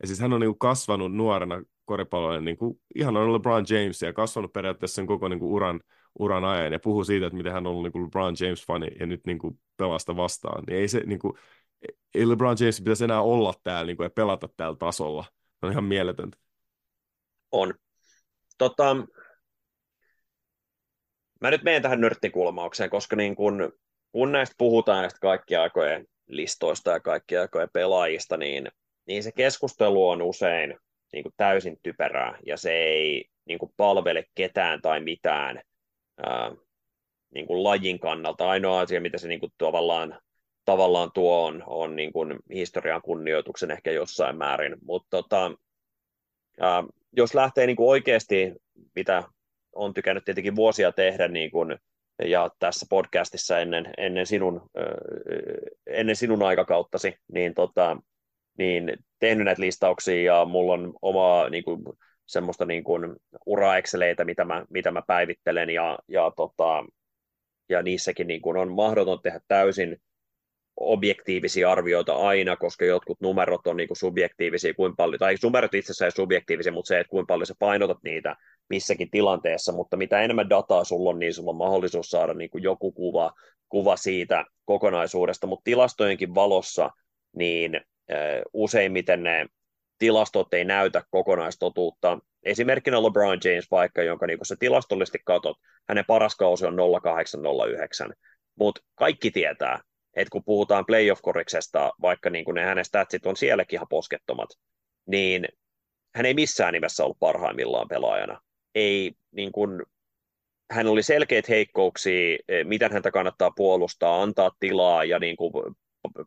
Ja siis hän on niin kasvanut nuorena koripalloilla niin ihan on LeBron James ja kasvanut periaatteessa sen koko niin uran, uran ajan ja puhuu siitä, että miten hän on ollut niin LeBron James-fani ja nyt niin kuin pelasta vastaan. Niin ei, se, niin kuin, ei LeBron James pitäisi enää olla täällä niin kuin, ja pelata tällä tasolla on ihan mieletöntä. On. Tota, mä nyt menen tähän nörttikulmaukseen, koska niin kun, kun näistä puhutaan näistä kaikkia aikojen listoista ja kaikkia aikojen pelaajista, niin, niin se keskustelu on usein niin kuin täysin typerää ja se ei niin kuin palvele ketään tai mitään ää, niin kuin lajin kannalta. Ainoa asia, mitä se niin kuin tavallaan tavallaan tuo on, on niin kuin historian kunnioituksen ehkä jossain määrin, mutta tota, ää, jos lähtee niin kuin oikeasti, mitä on tykännyt tietenkin vuosia tehdä niin kuin, ja tässä podcastissa ennen, ennen, sinun, ennen sinun aikakauttasi, niin, tota, niin tehnyt näitä listauksia ja mulla on oma niin kuin, semmoista niin kuin ura-exceleitä, mitä mä, mitä mä päivittelen ja, ja, tota, ja niissäkin niin kuin on mahdoton tehdä täysin objektiivisia arvioita aina, koska jotkut numerot on niin kuin subjektiivisia, kuin paljon, tai numerot itsessään ei subjektiivisia, mutta se, että kuinka paljon sä painotat niitä missäkin tilanteessa, mutta mitä enemmän dataa sulla on, niin sulla on mahdollisuus saada niin kuin joku kuva, kuva siitä kokonaisuudesta, mutta tilastojenkin valossa, niin äh, useimmiten ne tilastot ei näytä kokonaistotuutta. Esimerkkinä LeBron James vaikka, jonka niin se tilastollisesti katot, hänen paras kausi on 0809, mutta kaikki tietää, että kun puhutaan playoff-koriksesta, vaikka niin kuin ne hänen statsit on sielläkin ihan poskettomat, niin hän ei missään nimessä ollut parhaimmillaan pelaajana. Ei, niin kuin, hän oli selkeät heikkouksia, eh, miten häntä kannattaa puolustaa, antaa tilaa ja niin kuin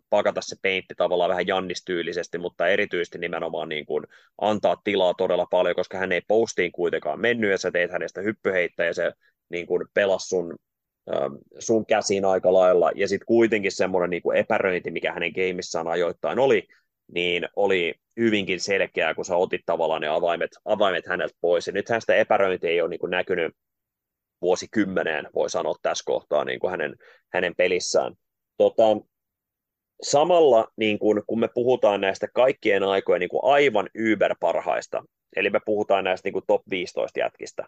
pakata se peintti tavallaan vähän jannistyylisesti, mutta erityisesti nimenomaan niin kuin antaa tilaa todella paljon, koska hän ei postiin kuitenkaan mennyt, ja sä teet hänestä hyppyheittä, ja se niin kuin pelasi sun, sun käsiin aika lailla, ja sitten kuitenkin semmoinen niin epäröinti, mikä hänen keimissään ajoittain oli, niin oli hyvinkin selkeää, kun sä otit tavallaan ne avaimet, avaimet häneltä pois. Ja nythän sitä epäröintiä ei ole niin kuin näkynyt vuosikymmeneen, voi sanoa tässä kohtaa niin kuin hänen, hänen pelissään. Tota, samalla niin kuin, kun me puhutaan näistä kaikkien aikojen niin kuin aivan yberparhaista, eli me puhutaan näistä niin kuin top 15 jätkistä,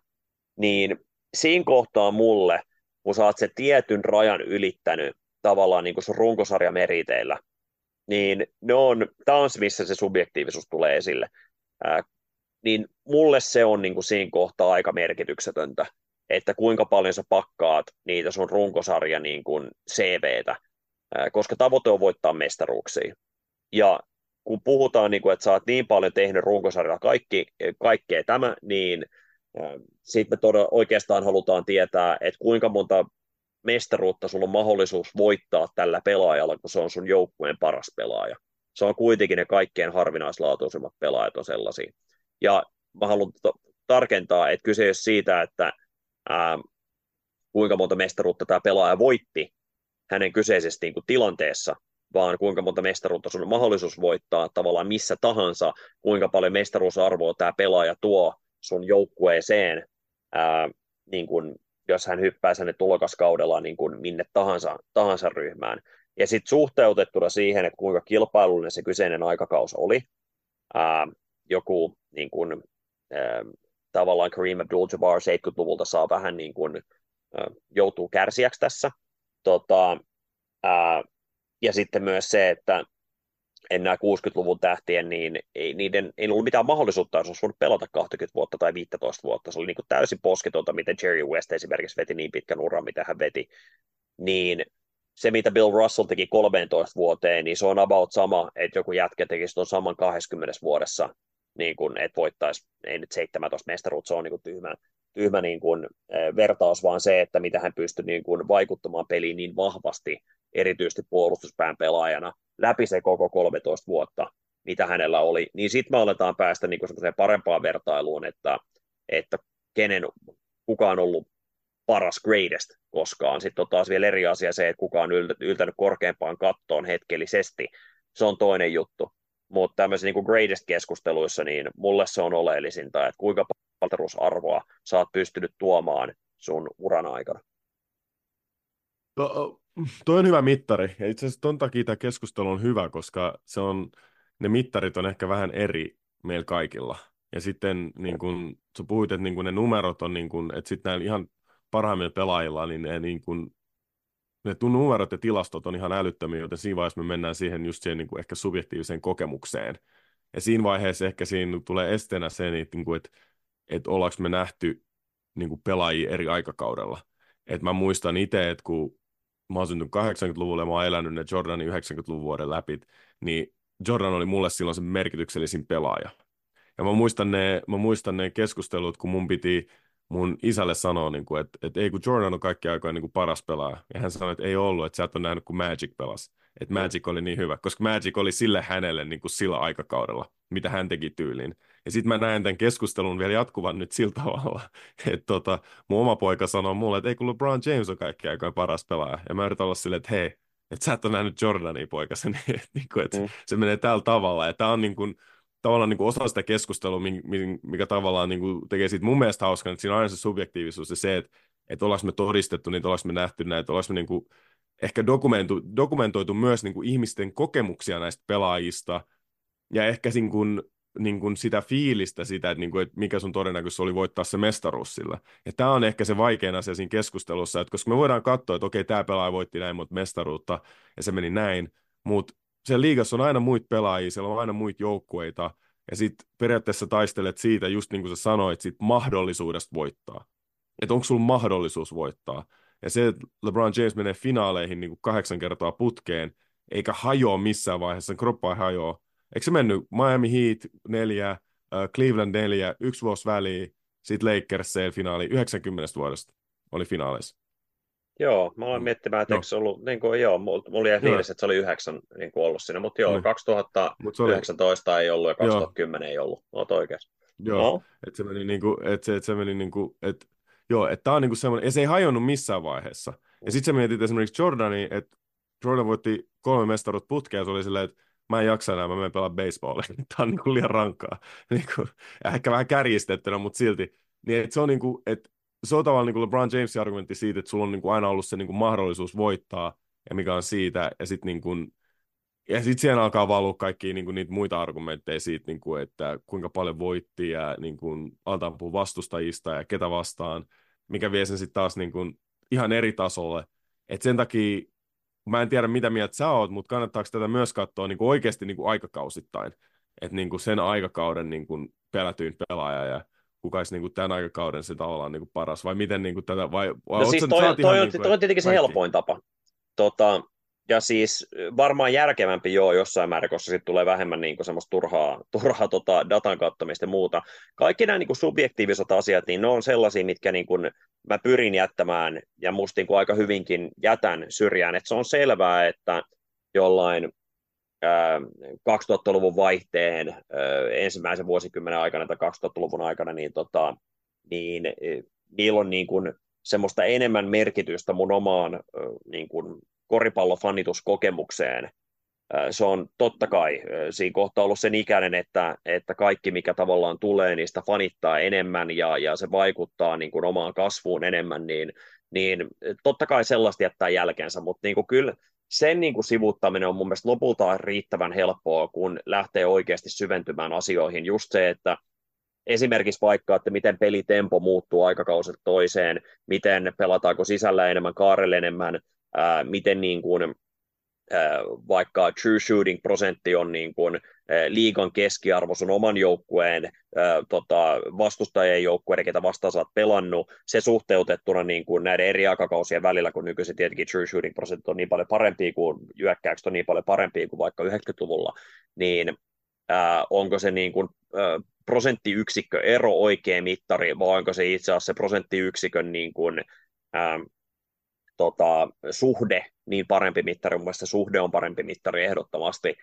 niin siinä kohtaa mulle, kun sä oot se tietyn rajan ylittänyt tavallaan niin kuin sun runkosarjameriteillä, niin ne on, taas missä se subjektiivisuus tulee esille, ää, niin mulle se on niin kuin siinä kohtaa aika merkityksetöntä, että kuinka paljon sä pakkaat niitä sun runkosarja niin kuin CVtä, ää, koska tavoite on voittaa mestaruuksia. Ja kun puhutaan, niin kuin, että sä oot niin paljon tehnyt runkosarjalla kaikki, kaikkea tämä, niin sitten me todella oikeastaan halutaan tietää, että kuinka monta mestaruutta sulla on mahdollisuus voittaa tällä pelaajalla, kun se on sun joukkueen paras pelaaja. Se on kuitenkin ne kaikkein harvinaislaatuisimmat pelaajat on sellaisia. Ja mä haluan to- tarkentaa, että kyse ei ole siitä, että ää, kuinka monta mestaruutta tämä pelaaja voitti hänen kyseisessä niin kuin, tilanteessa, vaan kuinka monta mestaruutta sun on mahdollisuus voittaa tavallaan missä tahansa, kuinka paljon mestaruusarvoa tämä pelaaja tuo sun joukkueeseen ää, niin kuin jos hän hyppää sinne tulokaskaudella niin kuin minne tahansa, tahansa ryhmään. Ja sitten suhteutettuna siihen, että kuinka kilpailullinen se kyseinen aikakaus oli, ää, joku niin kuin, ää, tavallaan Kareem Abdul-Jabbar 70-luvulta saa vähän niin kuin, ää, joutuu kärsijäksi tässä. Tota, ää, ja sitten myös se, että enää 60-luvun tähtien, niin ei, niiden, ei ollut mitään mahdollisuutta, jos olisi voinut pelata 20 vuotta tai 15 vuotta. Se oli niin kuin täysin posketonta, miten Jerry West esimerkiksi veti niin pitkän uran, mitä hän veti. Niin se, mitä Bill Russell teki 13 vuoteen, niin se on about sama, että joku jätkä tekisi tuon saman 20 vuodessa, niin kuin, että voittaisi, ei nyt 17 mestaruutta, se on niin kuin tyhmä, tyhmä niin kuin, vertaus, vaan se, että mitä hän pystyi niin kuin, vaikuttamaan peliin niin vahvasti, erityisesti puolustuspään pelaajana, läpi se koko 13 vuotta, mitä hänellä oli, niin sitten me aletaan päästä niin parempaan vertailuun, että, että kenen, kuka on ollut paras greatest koskaan. Sitten on taas vielä eri asia se, että kuka on yltänyt korkeampaan kattoon hetkellisesti. Se on toinen juttu. Mutta tämmöisissä niin greatest-keskusteluissa, niin mulle se on oleellisinta, että kuinka paljon arvoa sä oot pystynyt tuomaan sun uran aikana. No, Tuo on hyvä mittari, ja itse asiassa ton takia tämä keskustelu on hyvä, koska se on, ne mittarit on ehkä vähän eri meillä kaikilla. Ja sitten niin kun, sä puhuit, että niin kun ne numerot on, niin kun, että sitten näillä ihan parhaimmilla pelaajilla, niin ne, niin kun, ne numerot ja tilastot on ihan älyttömiä, joten siinä vaiheessa me mennään siihen just siihen niin kuin ehkä subjektiiviseen kokemukseen. Ja siinä vaiheessa ehkä siinä tulee esteenä se, niin kuin, että, että ollaanko me nähty niin pelaajia eri aikakaudella. Et mä muistan itse, että kun mä oon syntynyt 80-luvulla ja mä oon elänyt ne Jordanin 90-luvun vuoden läpi, niin Jordan oli mulle silloin se merkityksellisin pelaaja. Ja mä muistan ne, mä muistan ne keskustelut, kun mun piti mun isälle sanoa, niin kuin, että, että ei kun Jordan on kaikki aikoina niin kuin paras pelaaja. Ja hän sanoi, että ei ollut, että sä et ole nähnyt, kun Magic pelasi. Että Magic oli niin hyvä, koska Magic oli sille hänelle niin kuin sillä aikakaudella, mitä hän teki tyyliin. Ja sitten mä näen tämän keskustelun vielä jatkuvan nyt sillä tavalla, että tota, mun oma poika sanoo mulle, että ei kun LeBron James on kaikki aikoina paras pelaaja. Ja mä yritän olla silleen, että hei, että sä et ole nähnyt Jordania poikasi, niin, että, niin kuin, että mm. se menee tällä tavalla. Ja tämä on niin kuin, tavallaan niin kuin osa sitä keskustelua, mikä, tavallaan niin kuin tekee siitä mun mielestä hauskaa, että siinä on aina se subjektiivisuus ja se, että, että ollaanko me todistettu niitä, ollaanko me nähty näitä, ollaanko me niin kuin, ehkä dokumentu, dokumentoitu myös niin kuin ihmisten kokemuksia näistä pelaajista ja ehkä niin kuin, niin kuin sitä fiilistä sitä, että, niin kuin, että mikä sun todennäköisyys oli voittaa se mestaruus sillä. Ja tämä on ehkä se vaikein asia siinä keskustelussa, että koska me voidaan katsoa, että okei, tämä pelaaja voitti näin monta mestaruutta ja se meni näin, mutta se liigassa on aina muita pelaajia, siellä on aina muita joukkueita, ja sitten periaatteessa taistelet siitä, just niin kuin sä sanoit, siitä mahdollisuudesta voittaa. Että onko sulla mahdollisuus voittaa. Ja se, että LeBron James menee finaaleihin niin kuin kahdeksan kertaa putkeen, eikä hajoa missään vaiheessa, kroppa ei hajoa, Eikö se mennyt Miami Heat neljä, uh, Cleveland neljä, yksi vuosi väliin, sitten Lakers finaali 90 vuodesta oli finaaleissa. Joo, mä olen mm. miettimään, että eikö se ollut, niin kuin, joo, mulla jäi fiilis, että se oli yhdeksän niin kuin ollut siinä, mutta joo, mm. 2019 oli... ei ollut ja 2010 joo. ei ollut, olet oikeassa. Joo, no. että se meni niin kuin, että se, että se meni niin kuin, että joo, että tämä on niin kuin semmoinen, ja se ei hajonnut missään vaiheessa. Ja sitten sä mietit esimerkiksi Jordani, että Jordan voitti kolme mestaruutta putkea, ja se oli silleen, että mä en jaksa enää, mä menen pelaa baseballia. Tämä on niin kuin liian rankkaa. Niin kuin, ehkä vähän kärjistettynä, mutta silti. Niin, että se on niin kuin, että se on tavallaan niin kuin LeBron Jamesin argumentti siitä, että sulla on niin kuin aina ollut se niin kuin mahdollisuus voittaa, ja mikä on siitä, ja sitten niin kuin, ja sitten siellä alkaa valua kaikki niin kuin, niitä muita argumentteja siitä, niin kuin, että kuinka paljon voitti ja niin kuin, aletaan puhua vastustajista ja ketä vastaan, mikä vie sen sitten taas niin kuin, ihan eri tasolle. Et sen takia, mä en tiedä mitä mieltä sä oot, mutta kannattaako tätä myös katsoa niin kuin oikeasti niin kuin aikakausittain, että niin kuin sen aikakauden niin kuin pelätyin pelaaja ja kuka olisi niin kuin tämän aikakauden se tavallaan niin kuin paras, vai miten niin kuin tätä, vai, vai no siis toi, toi, toi, on, niin toi on tietenkin se helpoin tapa. Tota, ja siis varmaan järkevämpi joo jossain määrin, koska sitten tulee vähemmän niin semmoista turhaa, turhaa tota datan katsomista ja muuta. Kaikki nämä niin subjektiiviset asiat, niin ne on sellaisia, mitkä niin kuin mä pyrin jättämään ja musta niin kuin aika hyvinkin jätän syrjään. Et se on selvää, että jollain 2000-luvun vaihteen ensimmäisen vuosikymmenen aikana tai 2000-luvun aikana, niin, tota, niin niillä on niin kuin semmoista enemmän merkitystä mun omaan niin kuin koripallofanituskokemukseen. Se on totta kai siinä kohtaa ollut sen ikäinen, että, että kaikki mikä tavallaan tulee, niistä fanittaa enemmän ja, ja se vaikuttaa niin kuin omaan kasvuun enemmän, niin, niin totta kai sellaista jättää jälkeensä, mutta niin kuin kyllä sen niin kuin sivuttaminen on mun mielestä lopulta riittävän helppoa, kun lähtee oikeasti syventymään asioihin. Just se, että esimerkiksi vaikka, että miten pelitempo muuttuu aikakauset toiseen, miten pelataanko sisällä enemmän, kaarelle enemmän, ää, miten niin kuin, ää, vaikka true shooting prosentti on niin kuin, ää, liigan keskiarvo sun oman joukkueen ää, tota, vastustajien joukkueiden, ketä vastaan sä oot pelannut, se suhteutettuna niin kuin näiden eri aikakausien välillä, kun nykyisin tietenkin true shooting prosentti on niin paljon parempi kuin hyökkäykset on niin paljon parempi kuin vaikka 90-luvulla, niin ää, onko se niin kuin, ää, prosenttiyksikkö ero oikea mittari, vai onko se itse asiassa se prosenttiyksikön niin kuin, ää, tota, suhde niin parempi mittari, mun mielestä suhde on parempi mittari ehdottomasti,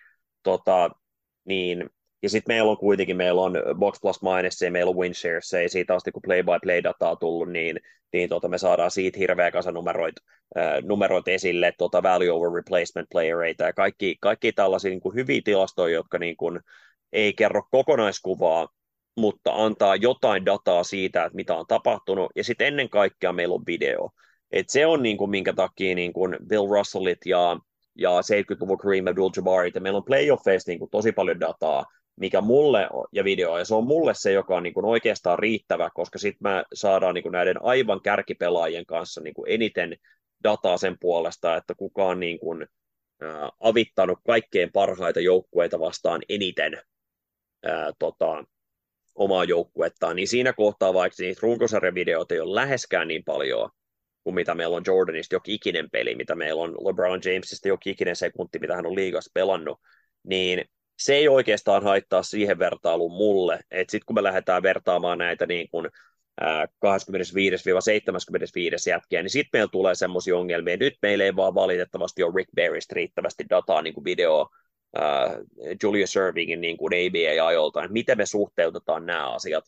tota, niin ja sitten meillä on kuitenkin, meillä on Box Plus Minus ja meillä on WinShares, ja siitä asti kun play-by-play-dataa tullut, niin, niin tota, me saadaan siitä hirveä kasa numeroita, äh, numeroita esille, tota value over replacement player rate, ja kaikki, kaikki tällaisia niin kuin hyviä tilastoja, jotka niin kuin, ei kerro kokonaiskuvaa, mutta antaa jotain dataa siitä, että mitä on tapahtunut, ja sitten ennen kaikkea meillä on video. Et se on niin kuin, minkä takia niin kuin Bill Russellit ja, ja 70-luvun Kareem Abdul-Jabbarit, ja meillä on playoffeissa niin kuin, tosi paljon dataa, mikä mulle ja video, ja se on mulle se, joka on niin kuin oikeastaan riittävä, koska sitten me saadaan niin kuin näiden aivan kärkipelaajien kanssa niin kuin eniten dataa sen puolesta, että kuka on niin kuin, ää, avittanut kaikkein parhaita joukkueita vastaan eniten ää, tota, omaa joukkuettaan, niin siinä kohtaa vaikka niitä runkosarjavideoita ei ole läheskään niin paljon, kuin mitä meillä on Jordanista jokin ikinen peli, mitä meillä on LeBron Jamesista jokin ikinen sekunti, mitä hän on liigassa pelannut, niin se ei oikeastaan haittaa siihen vertailuun mulle, että sitten kun me lähdetään vertaamaan näitä niin kuin 25-75 jätkiä, niin sitten meillä tulee semmoisia ongelmia. Nyt meillä ei vaan valitettavasti ole Rick Barrystä riittävästi dataa niin kuin video Julius Servingin niin kuin ABA-ajolta, että miten me suhteutetaan nämä asiat.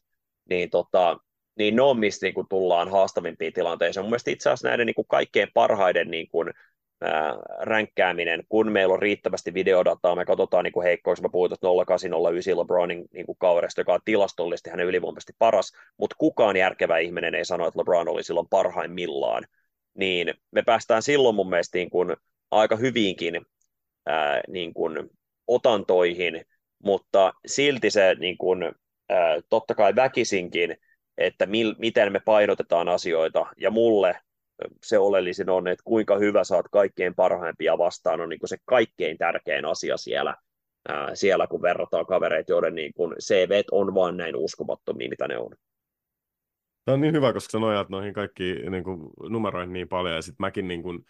Niin tota, niin ne on, mistä niin kuin, tullaan haastavimpiin tilanteisiin. Mun itse asiassa näiden niin kuin, kaikkein parhaiden niin kuin, ää, ränkkääminen, kun meillä on riittävästi videodataa, me katsotaan niin heikkoiksi, mä puhuin 0809 LeBronin niin kuin kaudesta, joka on tilastollisesti hänen ylivoimaisesti paras, mutta kukaan järkevä ihminen ei sano, että LeBron oli silloin parhaimmillaan, niin me päästään silloin mun mielestä niin kuin, aika hyvinkin ää, niin kuin, otantoihin, mutta silti se niin kuin, ää, totta kai väkisinkin että mil, miten me painotetaan asioita, ja mulle se oleellisin on, että kuinka hyvä saat kaikkein parhaimpia vastaan, on niin kuin se kaikkein tärkein asia siellä, ää, siellä kun verrataan kavereita, joiden niin kuin CV on vain näin uskomattomia, mitä ne on. Tämä on niin hyvä, koska sä nojaat noihin kaikkiin niin kuin, numeroihin niin paljon, ja sitten mäkin, niin kuin,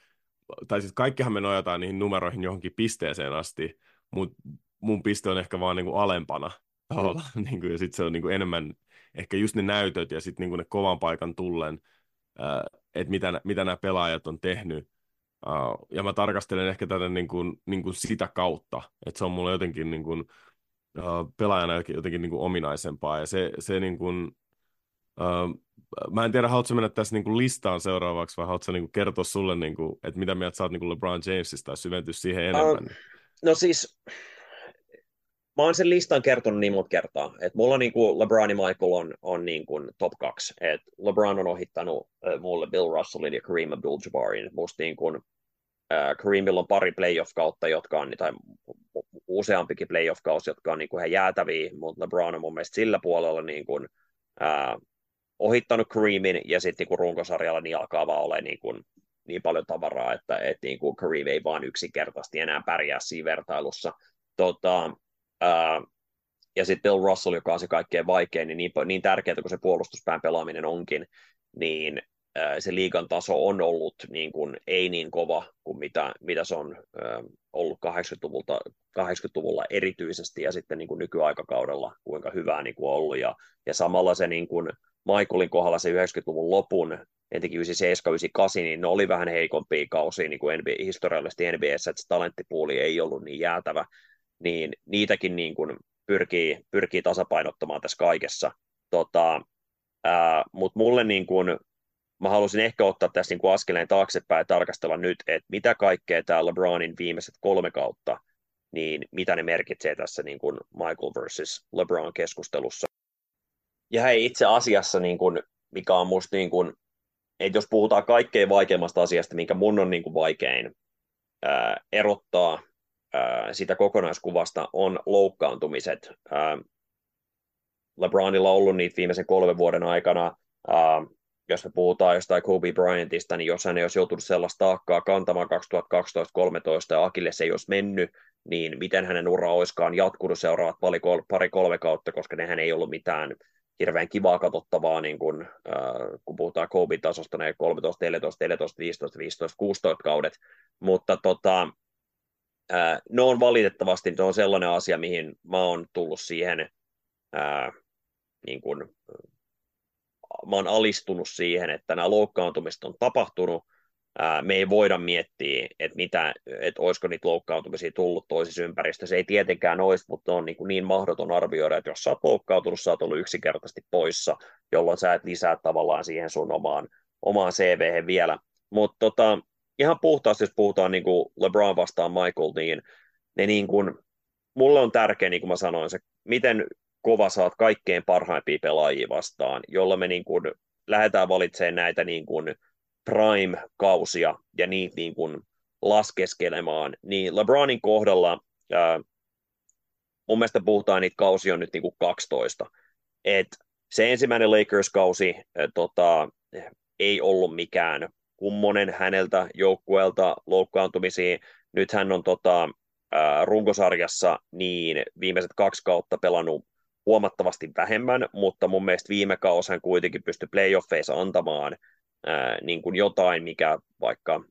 tai sitten kaikkihan me nojataan niihin numeroihin johonkin pisteeseen asti, mutta mun piste on ehkä vaan niin kuin alempana, mm. niin kuin, ja sitten se on niin kuin enemmän ehkä just ne näytöt ja sitten niin ne kovan paikan tullen, että mitä, mitä nämä pelaajat on tehnyt. Ja mä tarkastelen ehkä tätä niin kuin, niin kuin sitä kautta, että se on mulle jotenkin niin kuin, pelaajana jotenkin niin kuin ominaisempaa. Ja se, se niin kuin, mä en tiedä, haluatko mennä tässä niin kuin listaan seuraavaksi vai haluatko niin kuin kertoa sulle, niin kuin, että mitä mieltä sä oot niin kuin LeBron Jamesista tai syventyä siihen enemmän? Uh, no siis, mä oon sen listan kertonut niin monta kertaa, että mulla niin kuin LeBron ja Michael on, on niin kuin top kaksi, että LeBron on ohittanut äh, mulle Bill Russellin ja Kareem Abdul-Jabbarin, musta niin kuin äh, Kareemilla on pari playoff-kautta, jotka on, tai useampikin playoff-kausi, jotka on niin kuin ihan jäätäviä, mutta LeBron on mun mielestä sillä puolella niin kuin, äh, ohittanut Kareemin, ja sitten niin runkosarjalla niin alkaa vaan olla niin, kuin, niin paljon tavaraa, että, että niin kuin Kareem ei vaan yksinkertaisesti enää pärjää siinä vertailussa. Tota, ja sitten Bill Russell, joka on se kaikkein vaikein, niin, niin, niin tärkeää kuin se puolustuspään pelaaminen onkin, niin se liigan taso on ollut niin kuin, ei niin kova kuin mitä, mitä se on ää, ollut 80-luvulta, 80-luvulla erityisesti ja sitten niin kuin nykyaikakaudella, kuinka hyvää niin kuin ollut. Ja, ja samalla se niin kuin, Michaelin kohdalla se 90-luvun lopun, etenkin 97-98, niin ne oli vähän heikompia kausia niin kuin NBA, historiallisesti NBAssä, että se talenttipuuli ei ollut niin jäätävä, niin niitäkin niin kuin pyrkii, pyrkii tasapainottamaan tässä kaikessa. Tota, Mutta mulle niin kuin, mä halusin ehkä ottaa tässä niin kuin askeleen taaksepäin ja tarkastella nyt, että mitä kaikkea tämä LeBronin viimeiset kolme kautta, niin mitä ne merkitsee tässä niin kuin Michael versus LeBron keskustelussa. Ja hei, itse asiassa, niin kuin, mikä on musta, niin kuin, että jos puhutaan kaikkein vaikeimmasta asiasta, minkä mun on niin kuin vaikein ää, erottaa sitä kokonaiskuvasta, on loukkaantumiset. LeBronilla on ollut niitä viimeisen kolmen vuoden aikana, jos me puhutaan jostain Kobe Bryantista, niin jos hän ei olisi joutunut sellaista taakkaa kantamaan 2012-2013 ja Akilles ei olisi mennyt, niin miten hänen ura olisikaan jatkunut seuraavat pari-kolme kautta, koska nehän ei ollut mitään hirveän kivaa katsottavaa, niin kun, äh, kun puhutaan Kobe-tasosta, ne 13, 14, 14, 15, 15, 16 kaudet, mutta tota, äh, ne on valitettavasti ne on sellainen asia, mihin mä oon tullut siihen, äh, niin kun, mä oon alistunut siihen, että nämä loukkaantumiset on tapahtunut, me ei voida miettiä, että, mitä, että olisiko niitä loukkaantumisia tullut toisessa ympäristössä. Se ei tietenkään olisi, mutta on niin, kuin niin mahdoton arvioida, että jos sä oot loukkaantunut, sä oot ollut yksinkertaisesti poissa, jolloin sä et lisää tavallaan siihen sun omaan, omaan cv vielä. Mutta tota, ihan puhtaasti, jos puhutaan niin kuin LeBron vastaan Michael, niin ne niin kuin, mulle on tärkeä, niin kuin mä sanoin, se, miten kova saat kaikkein parhaimpia pelaajia vastaan, jolla me niin kuin lähdetään valitsemaan näitä niin kuin prime-kausia ja niitä niin kuin laskeskelemaan, niin LeBronin kohdalla ää, mun mielestä puhutaan niitä kausia on nyt niin kuin 12. Et se ensimmäinen Lakers-kausi ää, tota, ei ollut mikään kummonen häneltä joukkueelta loukkaantumisiin. Nyt hän on tota, runkosarjassa niin viimeiset kaksi kautta pelannut huomattavasti vähemmän, mutta mun mielestä viime kausi hän kuitenkin pystyi playoffeissa antamaan ää, niin kuin jotain, mikä vaikka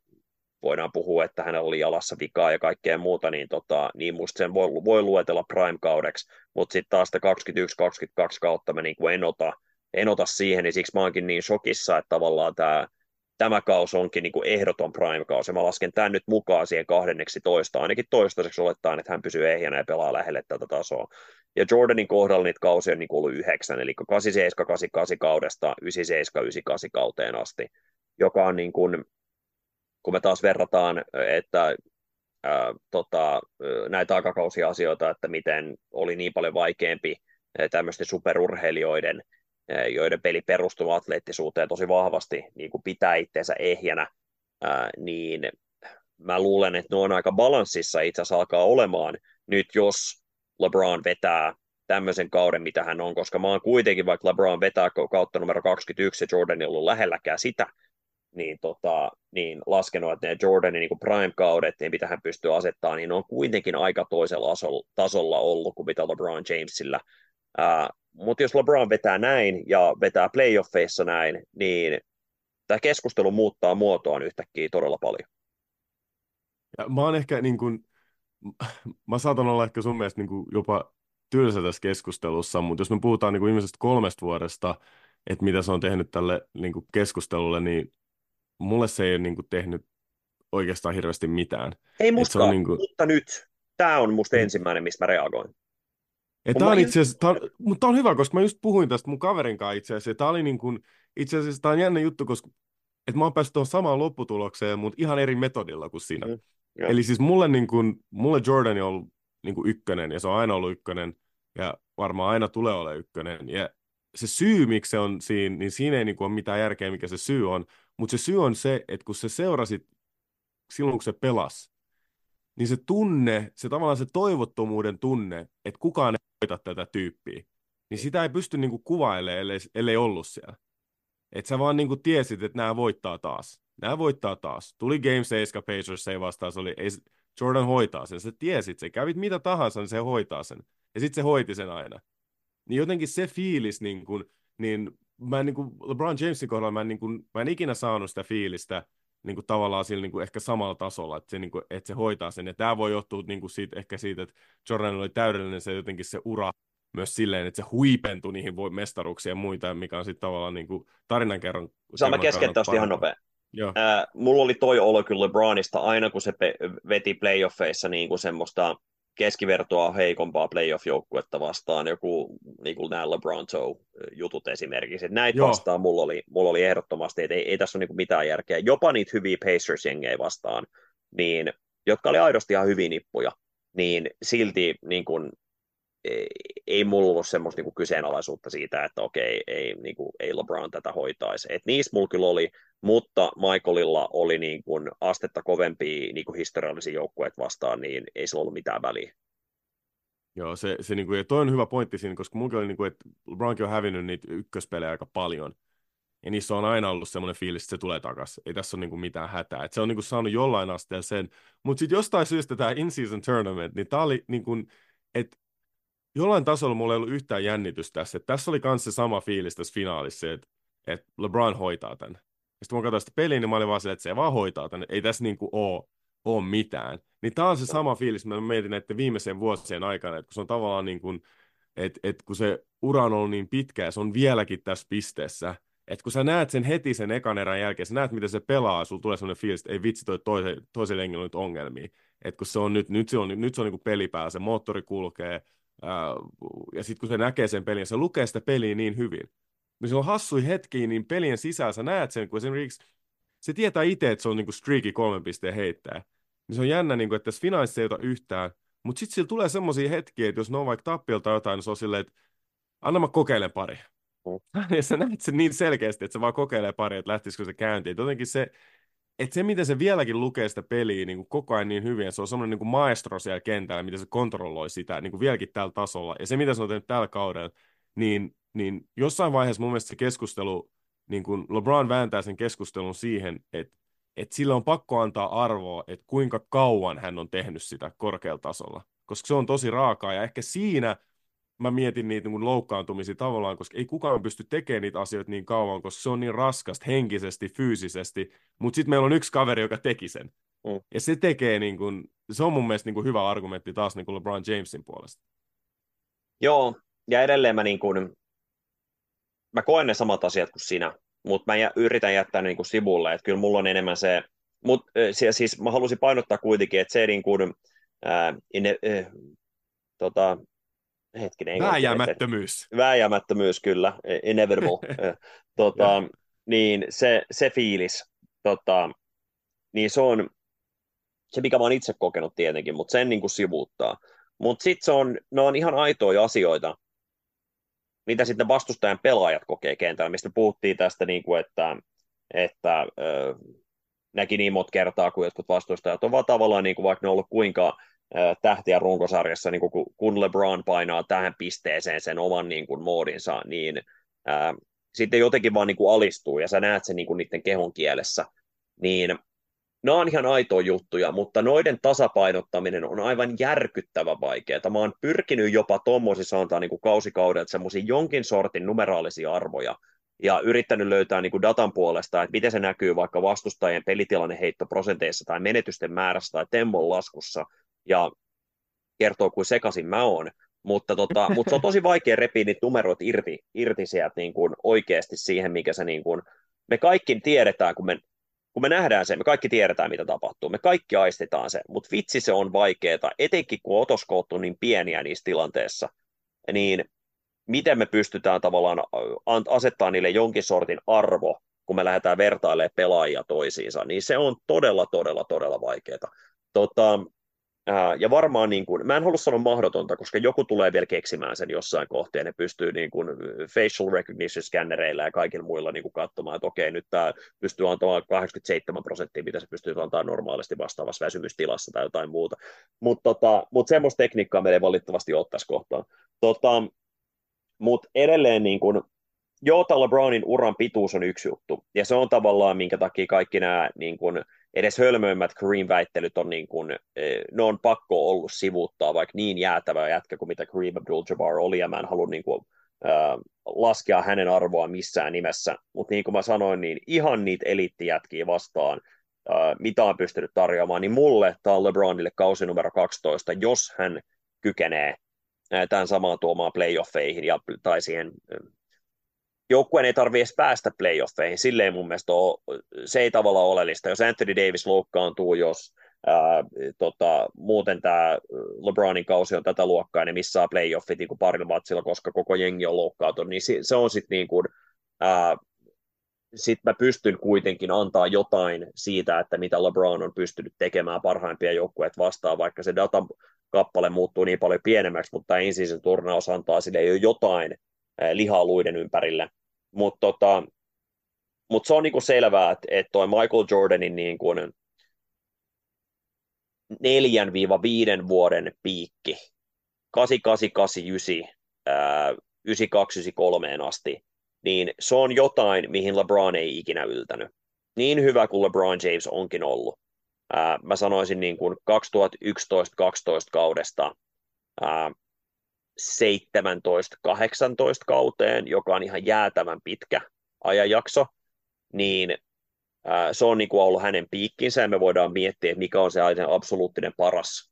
voidaan puhua, että hänellä oli jalassa vikaa ja kaikkea muuta, niin, tota, niin musta sen voi, voi luetella prime-kaudeksi, mutta sitten taas 21-22 kautta mä niin kuin en, ota, en ota siihen, niin siksi mä oonkin niin shokissa, että tavallaan tämä tämä kausi onkin niin kuin ehdoton prime-kausi. Mä lasken tämän nyt mukaan siihen kahdenneksi toista, ainakin toistaiseksi olettaen, että hän pysyy ehjänä ja pelaa lähelle tätä tasoa. Ja Jordanin kohdalla niitä kausia on niin ollut yhdeksän, eli 87, 88 kaudesta 97, 98 kauteen asti, joka on niin kuin, kun me taas verrataan, että ää, tota, näitä aikakausia asioita, että miten oli niin paljon vaikeampi tämmöisten superurheilijoiden joiden peli perustuu atleettisuuteen tosi vahvasti, niin kuin pitää itseensä ehjänä, niin mä luulen, että ne on aika balanssissa itse asiassa alkaa olemaan nyt, jos LeBron vetää tämmöisen kauden, mitä hän on, koska mä oon kuitenkin, vaikka LeBron vetää kautta numero 21 ja Jordan ei ollut lähelläkään sitä, niin, tota, niin laskenut, että ne Jordanin niin prime-kaudet, niin mitä hän pystyy asettamaan, niin on kuitenkin aika toisella tasolla ollut kuin mitä LeBron Jamesillä. Ää, mutta jos LeBron vetää näin ja vetää playoffeissa näin, niin tämä keskustelu muuttaa muotoaan yhtäkkiä todella paljon. Ja mä oon ehkä niin kuin, mä saatan olla ehkä sun mielestä niin kuin jopa tylsä tässä keskustelussa, mutta jos me puhutaan niin kuin viimeisestä kolmesta vuodesta, että mitä se on tehnyt tälle niin kuin keskustelulle, niin mulle se ei ole niin kuin tehnyt oikeastaan hirveästi mitään. Ei musta, niin kuin... mutta nyt. Tämä on musta mm. ensimmäinen, mistä mä reagoin. Tämä on itse asiassa, tää on, mutta tämä on hyvä, koska mä just puhuin tästä mun kaverin kanssa itse asiassa. Tämä oli niin kuin, itse asiassa tämä on jännä juttu, koska että mä oon päässyt tuohon samaan lopputulokseen, mutta ihan eri metodilla kuin sinä. Mm, Eli siis mulle, niin kuin, mulle Jordan on ollut niin kuin ykkönen, ja se on aina ollut ykkönen, ja varmaan aina tulee olemaan ykkönen. Ja se syy, miksi se on siinä, niin siinä ei niin kuin ole mitään järkeä, mikä se syy on, mutta se syy on se, että kun se seurasit silloin, kun se pelasi, niin se tunne, se tavallaan se toivottomuuden tunne, että kukaan ei voita tätä tyyppiä, niin sitä ei pysty niin kuin kuvailemaan, ellei, ellei ollut siellä. Että sä vaan niin kuin tiesit, että nämä voittaa taas. Nämä voittaa taas. Tuli Game 7 Pacers, ei vastaan, se oli, ei, Jordan hoitaa sen. Sä tiesit, se kävit mitä tahansa, niin se hoitaa sen. Ja sitten se hoiti sen aina. Niin jotenkin se fiilis, niin kuin, niin mä en, niin kuin LeBron Jamesin kohdalla, mä en, niin kuin, mä en ikinä saanut sitä fiilistä, niin kuin tavallaan sillä niin kuin ehkä samalla tasolla, että se, niin kuin, että se hoitaa sen. Ja tämä voi johtua niin kuin siitä, ehkä siitä, että Jordan oli täydellinen se jotenkin se ura myös silleen, että se huipentui niihin voi mestaruuksiin ja muita, mikä on sitten tavallaan niin kuin tarinankerron. Saa mä keskeyttää ihan nopea. Joo. Äh, mulla oli toi olo kyllä LeBronista aina, kun se pe- veti playoffeissa niin kuin semmoista keskivertoa heikompaa playoff-joukkuetta vastaan, joku niin kuin nämä LeBron jutut esimerkiksi. Että näitä Joo. vastaan mulla oli, mulla oli ehdottomasti, että ei, ei tässä ole niin mitään järkeä. Jopa niitä hyviä Pacers-jengejä vastaan, niin, jotka oli aidosti ihan hyviä nippuja, niin silti niin kuin, ei, mulla ollut semmoista niin kyseenalaisuutta siitä, että okei, ei, niin kuin, ei LeBron tätä hoitaisi. Et niissä mulla kyllä oli, mutta Michaelilla oli niin kuin astetta kovempia niin kuin historiallisia joukkueet vastaan, niin ei sillä ollut mitään väliä. Joo, se, se niin kuin, ja toi on hyvä pointti siinä, koska mulla oli, niin kuin, että LeBronkin on hävinnyt niitä ykköspelejä aika paljon, ja niissä on aina ollut semmoinen fiilis, että se tulee takaisin. Ei tässä ole niin kuin mitään hätää. Et se on niin kuin saanut jollain asteella sen. Mutta sitten jostain syystä tämä in-season tournament, niin tämä oli niin kuin, että jollain tasolla mulla ei ollut yhtään jännitys tässä. Että tässä oli myös se sama fiilis tässä finaalissa, että, että LeBron hoitaa tämän. Ja sitten kun mä katsoin sitä peliä, niin mä olin vaan silleen, että se vaan hoitaa tämän. Ei tässä niinku ole, ole mitään. Niin tämä on se sama fiilis, mitä mä mietin näiden viimeisen vuosien aikana, että kun se on tavallaan niin kuin, että, että kun se ura on ollut niin pitkä ja se on vieläkin tässä pisteessä, että kun sä näet sen heti sen ekan erän jälkeen, sä näet, miten se pelaa, sulla tulee sellainen fiilis, että ei vitsi, toi toisen, toiselle on nyt ongelmia. Että kun se on nyt, nyt se on, nyt se on niin kuin pelipää, se moottori kulkee, ja sitten kun se näkee sen pelin, se lukee sitä peliä niin hyvin, niin se on hassui hetki, niin pelien sisällä sä näet sen, kun esimerkiksi se tietää itse, että se on niinku streaki kolmen pisteen heittää. Niin se on jännä, niinku, että tässä finaalissa ei ota yhtään, mutta sitten sillä tulee semmoisia hetkiä, että jos ne on vaikka tappiolta jotain, niin se on silleen, että anna mä kokeilen pari. Mm. Ja sä näet sen niin selkeästi, että se vaan kokeilee pari, että lähtisikö se käyntiin. Jotenkin se, että se, miten se vieläkin lukee sitä peliä niin kuin koko ajan niin hyvin, se on semmoinen niin kuin maestro siellä kentällä, miten se kontrolloi sitä niin kuin vieläkin tällä tasolla. Ja se, mitä se on tehnyt tällä kaudella, niin, niin jossain vaiheessa mun mielestä se keskustelu, niin kuin LeBron vääntää sen keskustelun siihen, että, että sillä on pakko antaa arvoa, että kuinka kauan hän on tehnyt sitä korkealla tasolla. Koska se on tosi raakaa ja ehkä siinä – mä mietin niitä niin loukkaantumisia tavallaan, koska ei kukaan pysty tekemään niitä asioita niin kauan, koska se on niin raskasta henkisesti, fyysisesti, mutta sitten meillä on yksi kaveri, joka teki sen. Mm. Ja se tekee, niin kuin, se on mun mielestä niin kuin hyvä argumentti taas niin kuin LeBron Jamesin puolesta. Joo, ja edelleen mä, niin kuin, mä koen ne samat asiat kuin sinä, mutta mä yritän jättää ne niin kuin sivulle, että kyllä mulla on enemmän se, mutta siis mä halusin painottaa kuitenkin, että se niin kuin, ää, ne, äh, tota, hetkinen. Vääjäämättömyys. Vääjäämättömyys, kyllä. E, inevitable. tota, niin se, se fiilis, tota, niin se on se, mikä mä oon itse kokenut tietenkin, mutta sen niin kuin sivuuttaa. Mutta sitten se on, ne on ihan aitoja asioita, mitä sitten vastustajan pelaajat kokee kentällä, mistä puhuttiin tästä, niin kuin, että, että ö, näki niin monta kertaa kuin jotkut vastustajat on vaan tavallaan, niin kuin, vaikka ne on ollut kuinka tähtiä runkosarjassa, niin kun LeBron painaa tähän pisteeseen sen oman niin kuin, moodinsa, niin ää, sitten jotenkin vaan niin kuin alistuu, ja sä näet sen niin kuin niiden kehon kielessä, niin nämä on ihan aitoja juttuja, mutta noiden tasapainottaminen on aivan järkyttävä vaikeaa. Mä oon pyrkinyt jopa tuommoisissa antaa niin kausikaudelta semmoisia jonkin sortin numeraalisia arvoja, ja yrittänyt löytää niin kuin datan puolesta, että miten se näkyy vaikka vastustajien pelitilanne heittoprosenteissa tai menetysten määrässä tai temmon laskussa, ja kertoo, kuin sekaisin mä oon. Mutta, tota, mutta se on tosi vaikea repiä niitä numeroita irti, irti sieltä niin kuin oikeasti siihen, mikä se niin kuin, me kaikki tiedetään, kun me kun me nähdään se, me kaikki tiedetään, mitä tapahtuu, me kaikki aistitaan se, mutta vitsi se on vaikeaa, etenkin kun otoskoot on niin pieniä niissä tilanteissa, niin miten me pystytään tavallaan asettaa niille jonkin sortin arvo, kun me lähdetään vertailemaan pelaajia toisiinsa, niin se on todella, todella, todella vaikeaa. Tota, ja varmaan, niin kuin, mä en halua sanoa mahdotonta, koska joku tulee vielä keksimään sen jossain kohteen, ne pystyy niin kuin facial recognition scannereilla ja kaikilla muilla niin kuin katsomaan, että okei, nyt tämä pystyy antamaan 87 prosenttia, mitä se pystyy antamaan normaalisti vastaavassa väsymystilassa tai jotain muuta. Mutta tota, mut semmoista tekniikkaa meidän valitettavasti ottaisi kohtaan. Tota, Mutta edelleen niin kuin, joo, LeBronin uran pituus on yksi juttu, ja se on tavallaan, minkä takia kaikki nämä niin kuin, edes hölmöimmät Kareem-väittelyt on, niin kuin, e, ne on pakko ollut sivuuttaa, vaikka niin jäätävä jätkä kuin mitä Kareem Abdul-Jabbar oli, ja mä en halua niin kuin, äh, laskea hänen arvoa missään nimessä, mutta niin kuin mä sanoin, niin ihan niitä eliittijätkiä vastaan, äh, mitä on pystynyt tarjoamaan, niin mulle tämä on LeBronille kausi numero 12, jos hän kykenee tämän samaan tuomaan playoffeihin ja, tai siihen joukkueen ei tarvitse edes päästä playoffeihin, sille ei mun mielestä ole, se ei tavallaan oleellista. Jos Anthony Davis loukkaantuu, jos ää, tota, muuten tämä LeBronin kausi on tätä luokkaa, niin missaa playoffit niin parilla matsilla, koska koko jengi on loukkaantunut, niin se on sitten niin kuin, ää, sit mä pystyn kuitenkin antaa jotain siitä, että mitä LeBron on pystynyt tekemään parhaimpia joukkueet vastaan, vaikka se datan kappale muuttuu niin paljon pienemmäksi, mutta ensin se turnaus antaa sille jo jotain lihaa luiden ympärille. Mutta tota, mut se on niinku selvää, että et toi Michael Jordanin niinku neljän viiva viiden vuoden piikki, 8889, 9293 asti, niin se on jotain, mihin LeBron ei ikinä yltänyt. Niin hyvä kuin LeBron James onkin ollut. Ää, mä sanoisin niin kuin 2011-2012 kaudesta ää, 17-18 kauteen, joka on ihan jäätävän pitkä ajanjakso, niin se on niin kuin ollut hänen piikkinsä, ja me voidaan miettiä, että mikä on se absoluuttinen paras,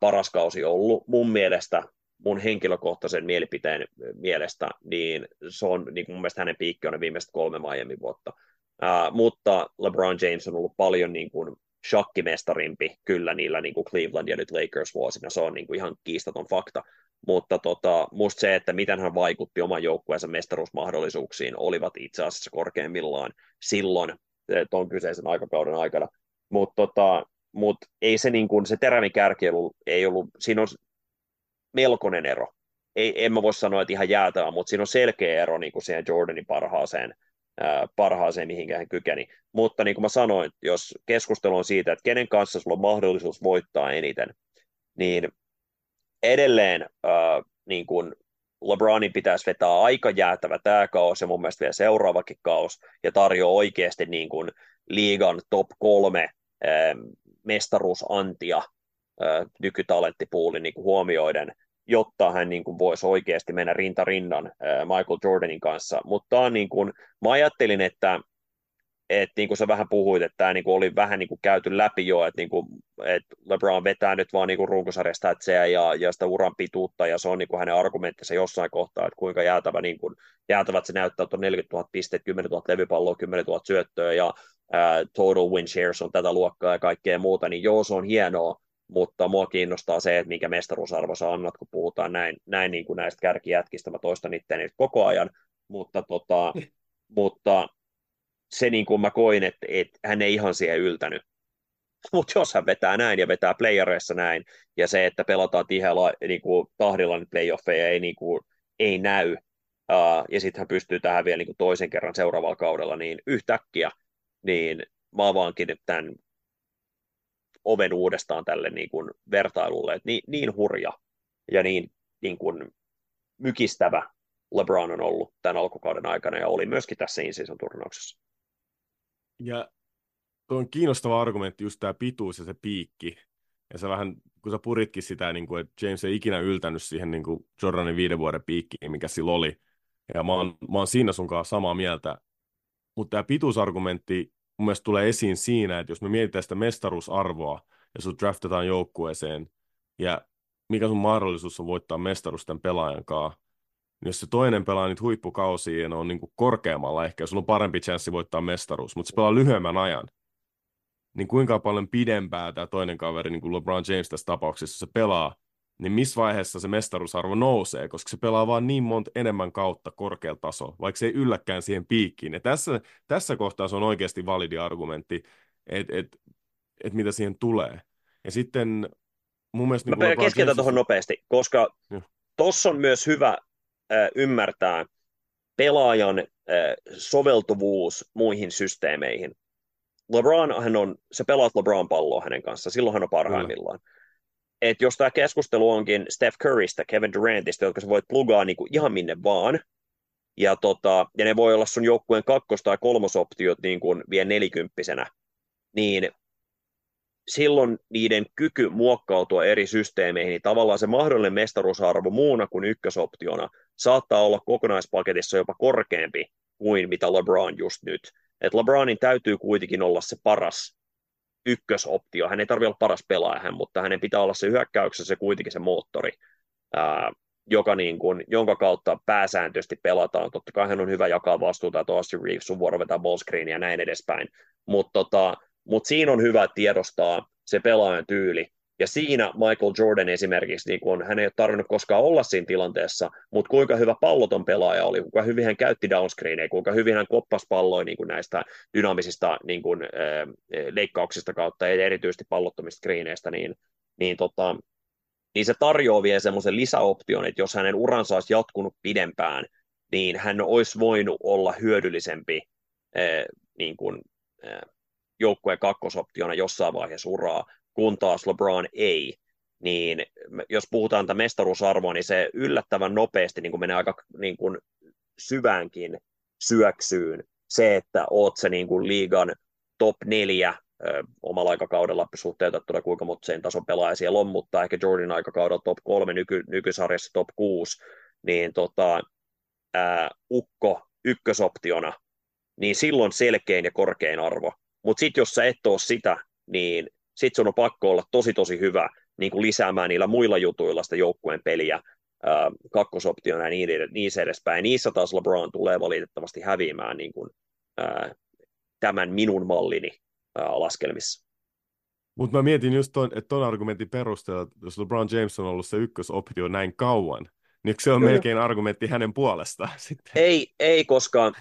paras kausi ollut. Mun mielestä, mun henkilökohtaisen mielipiteen mielestä, niin se on niin kuin mun mielestä hänen piikki on ne viimeiset kolme Miami vuotta. Ää, mutta LeBron James on ollut paljon niin kuin shakkimestarimpi kyllä niillä niin kuin Cleveland ja nyt Lakers vuosina, se on niin kuin ihan kiistaton fakta, mutta tota, musta se, että miten hän vaikutti oman joukkueensa mestaruusmahdollisuuksiin, olivat itse asiassa korkeimmillaan silloin tuon kyseisen aikakauden aikana, mutta tota, mut ei se, niin kuin, se terävin kärki ollut, ei ollut, siinä on melkoinen ero. Ei, en mä voi sanoa, että ihan jäätävä, mutta siinä on selkeä ero niin kuin siihen Jordanin parhaaseen parhaaseen, mihin hän kykeni. Mutta niin kuin mä sanoin, jos keskustelu on siitä, että kenen kanssa sulla on mahdollisuus voittaa eniten, niin edelleen äh, niin kuin LeBronin pitäisi vetää aika jäätävä tämä kaos ja mun mielestä vielä seuraavakin kaos ja tarjoaa oikeasti niin kuin liigan top kolme äh, mestaruusantia äh, nykytalenttipuulin niin kuin huomioiden – jotta hän niin kuin voisi oikeasti mennä rinta rinnan Michael Jordanin kanssa. Mutta niin kuin, mä ajattelin, että että niin kuin sä vähän puhuit, että tämä niin kuin oli vähän niin kuin käyty läpi jo, että, niin kuin, että LeBron vetää nyt vaan niin kuin runkosarjasta ja, ja sitä uran pituutta, ja se on niin kuin hänen argumenttinsa jossain kohtaa, että kuinka jäätävä, niin kuin, jäätävät se näyttää, että on 40 000 pistettä, 10 000 levypalloa, 10 000 syöttöä, ja ää, total win shares on tätä luokkaa ja kaikkea muuta, niin joo, se on hienoa, mutta mua kiinnostaa se, että minkä mestaruusarvo sä annat, kun puhutaan näin, näin niin kuin näistä kärkijätkistä, mä toistan itseäni koko ajan, mutta, tota, mutta se niin kuin mä koin, että, että hän ei ihan siihen yltänyt. Mutta jos hän vetää näin ja vetää playereissa näin, ja se, että pelataan tiheällä niin kuin, tahdilla niin playoffeja ei, niin kuin, ei näy, uh, ja sitten hän pystyy tähän vielä niin kuin toisen kerran seuraavalla kaudella, niin yhtäkkiä, niin mä avaankin tämän oven uudestaan tälle niin kuin vertailulle, että niin, niin hurja ja niin, niin kuin mykistävä LeBron on ollut tämän alkukauden aikana ja oli myöskin tässä in turnauksessa. Ja tuo on kiinnostava argumentti just tämä pituus ja se piikki. Ja se vähän, kun sä puritkin sitä, niin kuin, että James ei ikinä yltänyt siihen niin kuin Jordanin viiden vuoden piikkiin, mikä sillä oli. Ja mä oon, mä oon siinä sunkaan samaa mieltä. Mutta tämä pituusargumentti mun mielestä tulee esiin siinä, että jos me mietitään sitä mestaruusarvoa ja sut draftetaan joukkueeseen ja mikä sun mahdollisuus on voittaa mestaruus pelaajan kanssa, jos se toinen pelaa niitä huippukausia ja ne on niin kuin korkeammalla ehkä, sulla on parempi chanssi voittaa mestaruus, mutta se pelaa lyhyemmän ajan, niin kuinka paljon pidempää tämä toinen kaveri, niin kuin LeBron James tässä tapauksessa, se pelaa, niin missä vaiheessa se mestaruusarvo nousee, koska se pelaa vaan niin monta enemmän kautta korkealla tasolla, vaikka se ei ylläkään siihen piikkiin. Ja tässä, tässä kohtaa se on oikeasti validi argumentti, että et, et mitä siihen tulee. Ja sitten mun mielestä... Mä niin keskeytän tuohon nopeasti, koska tuossa on myös hyvä ymmärtää pelaajan soveltuvuus muihin systeemeihin. LeBron, hän on, se pelaat LeBron palloa hänen kanssaan, silloin hän on parhaimmillaan. Mm että jos tämä keskustelu onkin Steph Currystä, Kevin Durantista, jotka sä voit plugaa niinku ihan minne vaan, ja, tota, ja ne voi olla sun joukkueen kakkos- tai kolmosoptiot niin kuin vielä nelikymppisenä, niin silloin niiden kyky muokkautua eri systeemeihin, niin tavallaan se mahdollinen mestaruusarvo muuna kuin ykkösoptiona saattaa olla kokonaispaketissa jopa korkeampi kuin mitä LeBron just nyt. Et LeBronin täytyy kuitenkin olla se paras ykkösoptio. Hän ei tarvitse olla paras pelaaja, mutta hänen pitää olla se hyökkäyksessä se kuitenkin se moottori, ää, joka niin kuin, jonka kautta pääsääntöisesti pelataan. Totta kai hän on hyvä jakaa vastuuta, että Austin Reeves on vuoro vetää ballscreen ja näin edespäin. Mutta tota, mut siinä on hyvä tiedostaa se pelaajan tyyli, ja siinä Michael Jordan esimerkiksi, niin kun hän ei ole tarvinnut koskaan olla siinä tilanteessa, mutta kuinka hyvä palloton pelaaja oli, kuinka hyvin hän käytti downscreeneja, kuinka hyvin hän koppas palloja niin kuin näistä dynaamisista niin kuin, äh, leikkauksista kautta, ja erityisesti pallottomista screeneistä, niin, niin, tota, niin se tarjoaa vielä semmoisen lisäoption, että jos hänen uransa olisi jatkunut pidempään, niin hän olisi voinut olla hyödyllisempi niin kuin, äh, joukkueen kakkosoptiona jossain vaiheessa uraa, kun taas LeBron ei, niin jos puhutaan tätä mestaruusarvoa, niin se yllättävän nopeasti niin kuin menee aika niin kuin syväänkin syöksyyn se, että oot se niin kuin liigan top neljä ö, omalla aikakaudella suhteutettuna kuinka monta sen tason pelaaja siellä on, mutta ehkä Jordan aikakaudella top kolme, nyky, nykysarjassa top kuusi, niin tota, ää, ukko ykkösoptiona, niin silloin selkein ja korkein arvo. Mutta sitten jos sä et ole sitä, niin sitten sun on pakko olla tosi tosi hyvä niin kuin lisäämään niillä muilla jutuilla sitä joukkueen peliä, ää, kakkosoptiona ja niin, niin edespäin. Niissä taas LeBron tulee valitettavasti häviämään niin kuin, ää, tämän minun mallini ää, laskelmissa. Mutta mä mietin just ton, että ton argumentin perusteella, että jos LeBron James on ollut se ykkösoptio näin kauan, niin se on Kyllä. melkein argumentti hänen puolestaan sitten? Ei, ei koska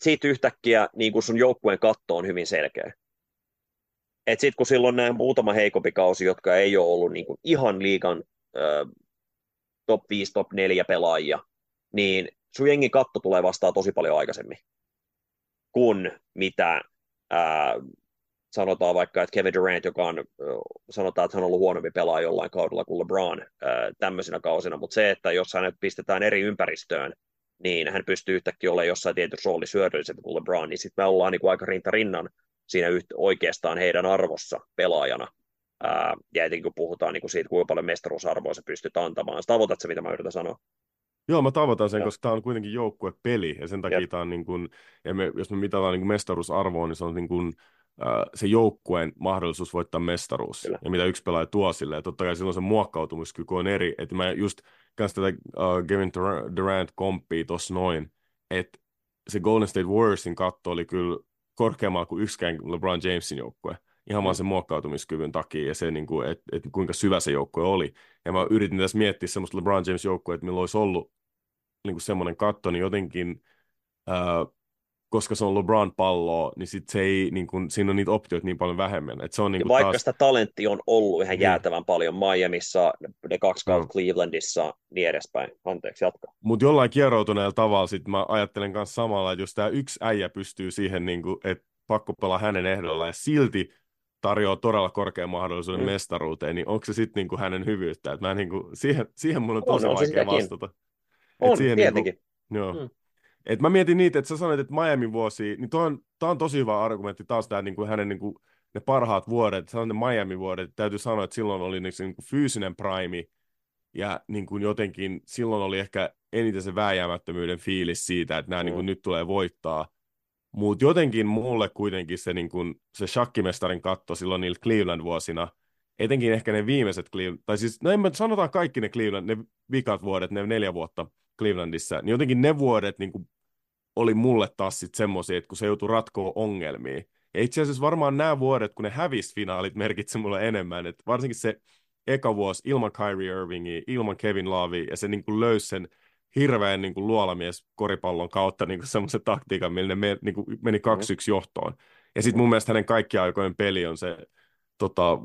siitä yhtäkkiä niin kun sun joukkueen katto on hyvin selkeä. Et sitten kun silloin nämä muutama heikompi kausi, jotka ei ole ollut niin kuin ihan liikan ö, top 5, top 4 pelaajia, niin sun jengin katto tulee vastaan tosi paljon aikaisemmin. Kuin mitä ää, sanotaan vaikka, että Kevin Durant, joka on, sanotaan, että hän on ollut huonompi pelaaja jollain kaudella kuin LeBron ää, tämmöisinä kausina, mutta se, että jos hänet pistetään eri ympäristöön, niin hän pystyy yhtäkkiä olemaan jossain tietyssä roolissa hyödyllisempi kuin LeBron, niin sitten me ollaan niin kuin aika rinta rinnan siinä yht, oikeastaan heidän arvossa pelaajana. Ää, ja etenkin kun puhutaan niin kuin siitä, kuinka paljon mestaruusarvoa se pystyt antamaan. Sä tavoitat se, mitä mä yritän sanoa? Joo, mä tavoitan sen, ja. koska tämä on kuitenkin joukkuepeli, ja sen takia tämä on niin kuin, ja me, jos me mitataan niin kuin mestaruusarvoa, niin se on niin kuin, se joukkueen mahdollisuus voittaa mestaruus, Kyllä. ja mitä yksi pelaaja tuo sille, ja totta kai silloin se muokkautumiskyky on eri, että mä just kanssa tätä uh, Kevin Durant komppii tuossa noin, että se Golden State Warriorsin katto oli kyllä korkeammalla kuin yksikään LeBron Jamesin joukkue. Ihan mm. vaan sen muokkautumiskyvyn takia ja se, niin kuin, että, että kuinka syvä se joukkue oli. Ja mä yritin tässä miettiä semmoista LeBron James joukkuea, että millä olisi ollut niin kuin semmoinen katto, niin jotenkin, koska se on LeBron palloa, niin sit se ei, niin kuin, siinä on niitä optioita niin paljon vähemmän. Et se on, niin kuin vaikka taas... sitä talentti on ollut ihan niin. jäätävän paljon Miamiissa, ne kaksi kautta no. Clevelandissa, niin edespäin. Anteeksi, jatka. Mutta jollain kieroutuneella tavalla sit mä ajattelen myös samalla, että jos tämä yksi äijä pystyy siihen, niin että pakko pelaa hänen ehdolla ja silti tarjoaa todella korkean mahdollisuuden mm. mestaruuteen, niin onko se sitten niinku hänen hyvyyttä? Et mä niinku, siihen, siihen mun on tosi on, vaikea vastata. On, siihen niinku- tietenkin. Niinku, joo. Mm. Et mä mietin niitä, että sä sanoit, että Miami vuosi, niin toi on, toi on tosi hyvä argumentti taas tämä niin kuin hänen niin kuin, ne parhaat vuodet, sanoin ne Miami vuodet, täytyy sanoa, että silloin oli niin, niin kuin fyysinen prime, ja niin kuin jotenkin silloin oli ehkä eniten se vääjäämättömyyden fiilis siitä, että nämä mm. niin kuin nyt tulee voittaa, mutta jotenkin mulle kuitenkin se, niin kuin, se shakkimestarin katto silloin niillä Cleveland-vuosina, etenkin ehkä ne viimeiset Cleveland, tai siis no en mä, sanotaan kaikki ne Cleveland, ne vikat vuodet, ne neljä vuotta Clevelandissa, niin jotenkin ne vuodet niin kuin oli mulle taas sitten semmoisia, että kun se joutui ratkoa ongelmia, Ja itse asiassa varmaan nämä vuodet, kun ne hävisi finaalit, merkitsi mulle enemmän. Et varsinkin se eka vuosi ilman Kyrie Irvingia, ilman Kevin Lovea, ja se niin kuin löysi sen hirveän niin kuin luolamies koripallon kautta niin semmoisen taktiikan, millä ne me, niin kuin meni 2-1 mm. johtoon. Ja sitten mun mielestä hänen kaikkien aikojen peli on se tota,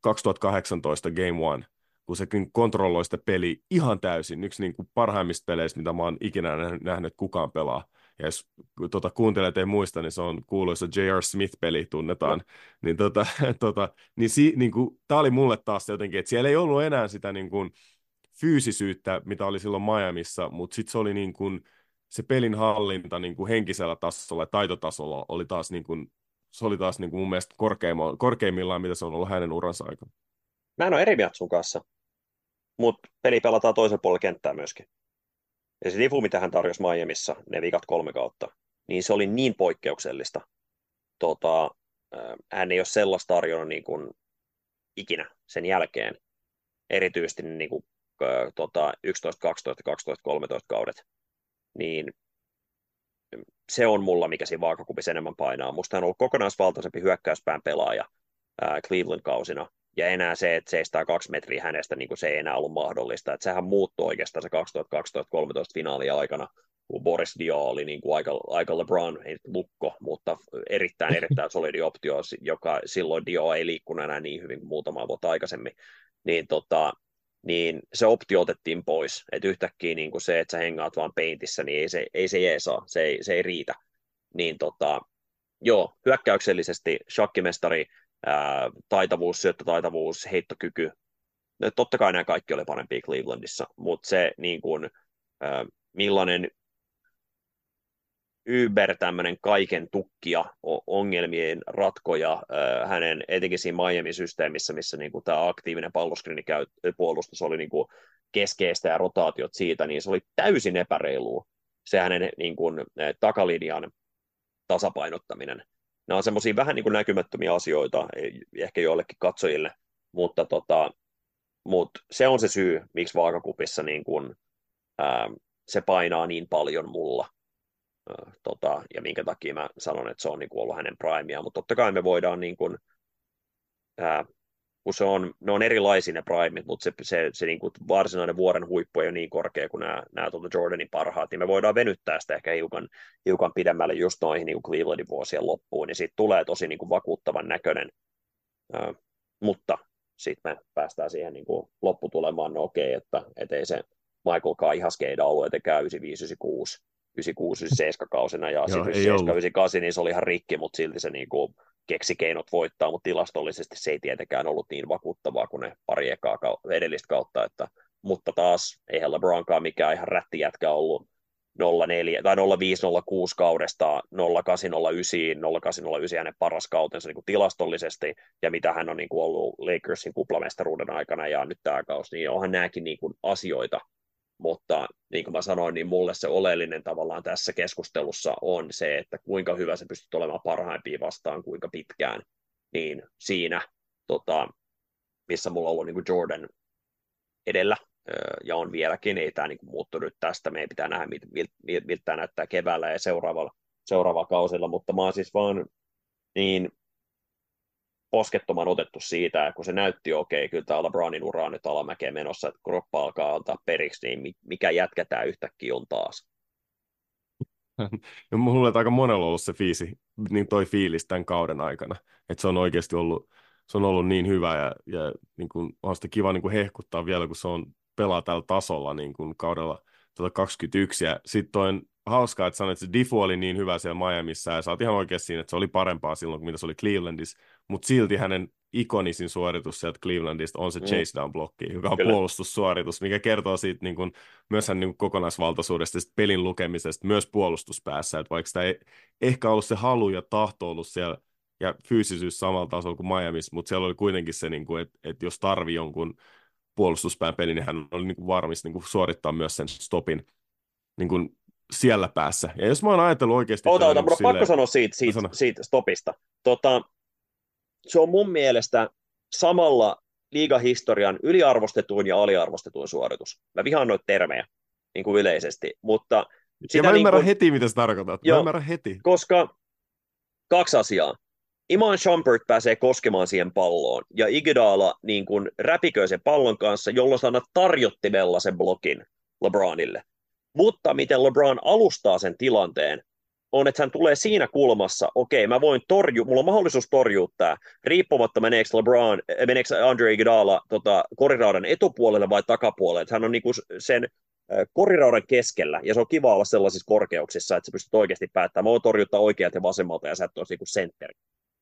2018 Game One, kun se kontrolloi sitä peliä ihan täysin. Yksi niin kuin parhaimmista peleistä, mitä mä oon ikinä nähnyt, kukaan pelaa. Ja jos tota, kuuntelijat ei muista, niin se on kuuluisa J.R. Smith-peli, tunnetaan. No. Niin, tota, tota, niin, si, niin kuin, tämä oli mulle taas jotenkin, että siellä ei ollut enää sitä niin kuin, fyysisyyttä, mitä oli silloin Miamiissa, mutta sitten se oli niin kuin, se pelin hallinta niin kuin henkisellä tasolla ja taitotasolla oli taas, niin kuin, se oli taas niin kuin mun mielestä korkeimmillaan, mitä se on ollut hänen uransa aikana. Mä en ole eri mieltä sun kanssa, mutta peli pelataan toisen puolella kenttää myöskin. Ja se difu, mitä hän tarjosi Miamiissa, ne vikat kolme kautta, niin se oli niin poikkeuksellista. Tota, hän ei ole sellaista tarjonnut niin kuin ikinä sen jälkeen, erityisesti niin kuin, tota, 11, 12, 12, 13 kaudet. Niin se on mulla, mikä siinä vaakakupissa enemmän painaa. Musta hän on ollut kokonaisvaltaisempi hyökkäyspään pelaaja Cleveland-kausina, ja enää se, että seistää kaksi metriä hänestä, niin kuin se ei enää ollut mahdollista. Että sehän muuttui oikeastaan se 2012-2013 finaalin aikana, kun Boris Dio oli niin kuin aika, aika LeBron, ei lukko, mutta erittäin erittäin solidi optio, joka silloin Dio ei liikkunut enää niin hyvin kuin muutama vuotta aikaisemmin. Niin, tota, niin se optio otettiin pois. Että yhtäkkiä niin kuin se, että sä hengaat vaan peintissä, niin ei se, ei se jeesaa, se ei, se ei riitä. Niin tota, joo, hyökkäyksellisesti shakkimestari, ää, taitavuus, syöttötaitavuus, heittokyky. No, totta kai nämä kaikki oli parempia Clevelandissa, mutta se niin kuin, ää, millainen Uber tämmöinen kaiken tukkia, ongelmien ratkoja ää, hänen, etenkin siinä Miami-systeemissä, missä niin kuin tämä aktiivinen puolustus oli niin kuin keskeistä ja rotaatiot siitä, niin se oli täysin epäreilu se hänen niin kuin, takalinjan tasapainottaminen nämä on semmoisia vähän niin kuin näkymättömiä asioita ehkä joillekin katsojille, mutta tota, mut se on se syy, miksi vaakakupissa niin kuin, ää, se painaa niin paljon mulla. Ää, tota, ja minkä takia mä sanon, että se on niin kuin ollut hänen primea, mutta totta kai me voidaan niin kuin, ää, kun se on, ne on erilaisia ne primit, mutta se, se, se niin kuin varsinainen vuoren huippu ei ole niin korkea kuin nämä, nämä tuota Jordanin parhaat, niin me voidaan venyttää sitä ehkä hiukan, hiukan pidemmälle just noihin niin kuin Clevelandin vuosien loppuun, niin siitä tulee tosi niin kuin vakuuttavan näköinen, uh, mutta sitten me päästään siihen niin kuin lopputulemaan, no okei, että, että ei se Michael ihan skeida ollut etenkään 95, 96, 97 kausina ja sitten 97, niin se oli ihan rikki, mutta silti se niin kuin, keksi keinot voittaa, mutta tilastollisesti se ei tietenkään ollut niin vakuuttavaa kuin ne pari ekaa edellistä kautta, että, mutta taas eihän LeBronkaan mikään ihan rättijätkä ollut 04 tai 0506 kaudesta 0809, 0809 hänen paras kautensa niin kuin tilastollisesti, ja mitä hän on niin kuin ollut Lakersin kuplamestaruuden aikana ja nyt tämä kausi, niin onhan nämäkin niin kuin asioita, mutta niin kuin mä sanoin, niin mulle se oleellinen tavallaan tässä keskustelussa on se, että kuinka hyvä se pystyt olemaan parhaimpia vastaan, kuinka pitkään, niin siinä, tota, missä mulla on ollut niin kuin Jordan edellä, ja on vieläkin, ei tämä niin muuttunut tästä, meidän pitää nähdä, miltä, miltä tämä näyttää keväällä ja seuraavalla, seuraavalla kausilla, mutta mä oon siis vaan niin poskettoman otettu siitä, kun se näytti okei, okay, kyllä tämä LeBronin ura on nyt alamäkeen menossa, että kroppa alkaa antaa periksi, niin mikä jätkä tämä yhtäkkiä on taas? Ja mulla on aika monella ollut se fiisi, niin toi fiilis tämän kauden aikana, että se on oikeasti ollut, se on ollut niin hyvä ja, ja niin kuin, on sitä kiva niin kuin hehkuttaa vielä, kun se on pelaa tällä tasolla niin kuin kaudella 21 ja sitten toi hauskaa, että sanoit, että se Diffu oli niin hyvä siellä Miamiissa ja sä oot ihan oikeasti siinä, että se oli parempaa silloin kuin mitä se oli Clevelandissa, mutta silti hänen ikonisin suoritus sieltä Clevelandista on se mm. chase down blokki, joka on Kyllä. puolustussuoritus, mikä kertoo siitä niin kuin, myös hän niin kuin kokonaisvaltaisuudesta, pelin lukemisesta, myös puolustuspäässä, että vaikka sitä ei ehkä ollut se halu ja tahto ollut siellä ja fyysisyys samalla tasolla kuin Miamiissa, mutta siellä oli kuitenkin se, niin kuin, että, että jos tarvii jonkun puolustuspään peli, niin hän oli niin kuin varmis niin kuin suorittaa myös sen stopin niin kuin siellä päässä. Ja jos mä oon ajatellut oikeasti... Ota, ota, niin silleen... pakko sanoa siitä, siitä, siitä stopista. Tota, se on mun mielestä samalla liigahistorian yliarvostetuin ja aliarvostetuin suoritus. Mä vihaan noita termejä niin kuin yleisesti, mutta... Sitä ja mä ymmärrän niin kuin... heti, mitä se tarkoittaa. Mä ymmärrän heti. Koska kaksi asiaa. Iman Shumpert pääsee koskemaan siihen palloon, ja Iguodala niin kuin räpiköi sen pallon kanssa, jolloin saa tarjottimella sen blokin LeBronille. Mutta miten LeBron alustaa sen tilanteen, on, että hän tulee siinä kulmassa, okei, mä voin torjua, mulla on mahdollisuus torjua tämä, riippumatta meneekö LeBron, meneekö Andre Iguodala tota, koriraudan etupuolelle vai takapuolelle, että hän on niinku sen koriraudan keskellä, ja se on kiva olla sellaisissa korkeuksissa, että sä pystyt oikeasti päättämään, mä voin torjuttaa oikealta ja vasemmalta, ja sä et niinku sentteri.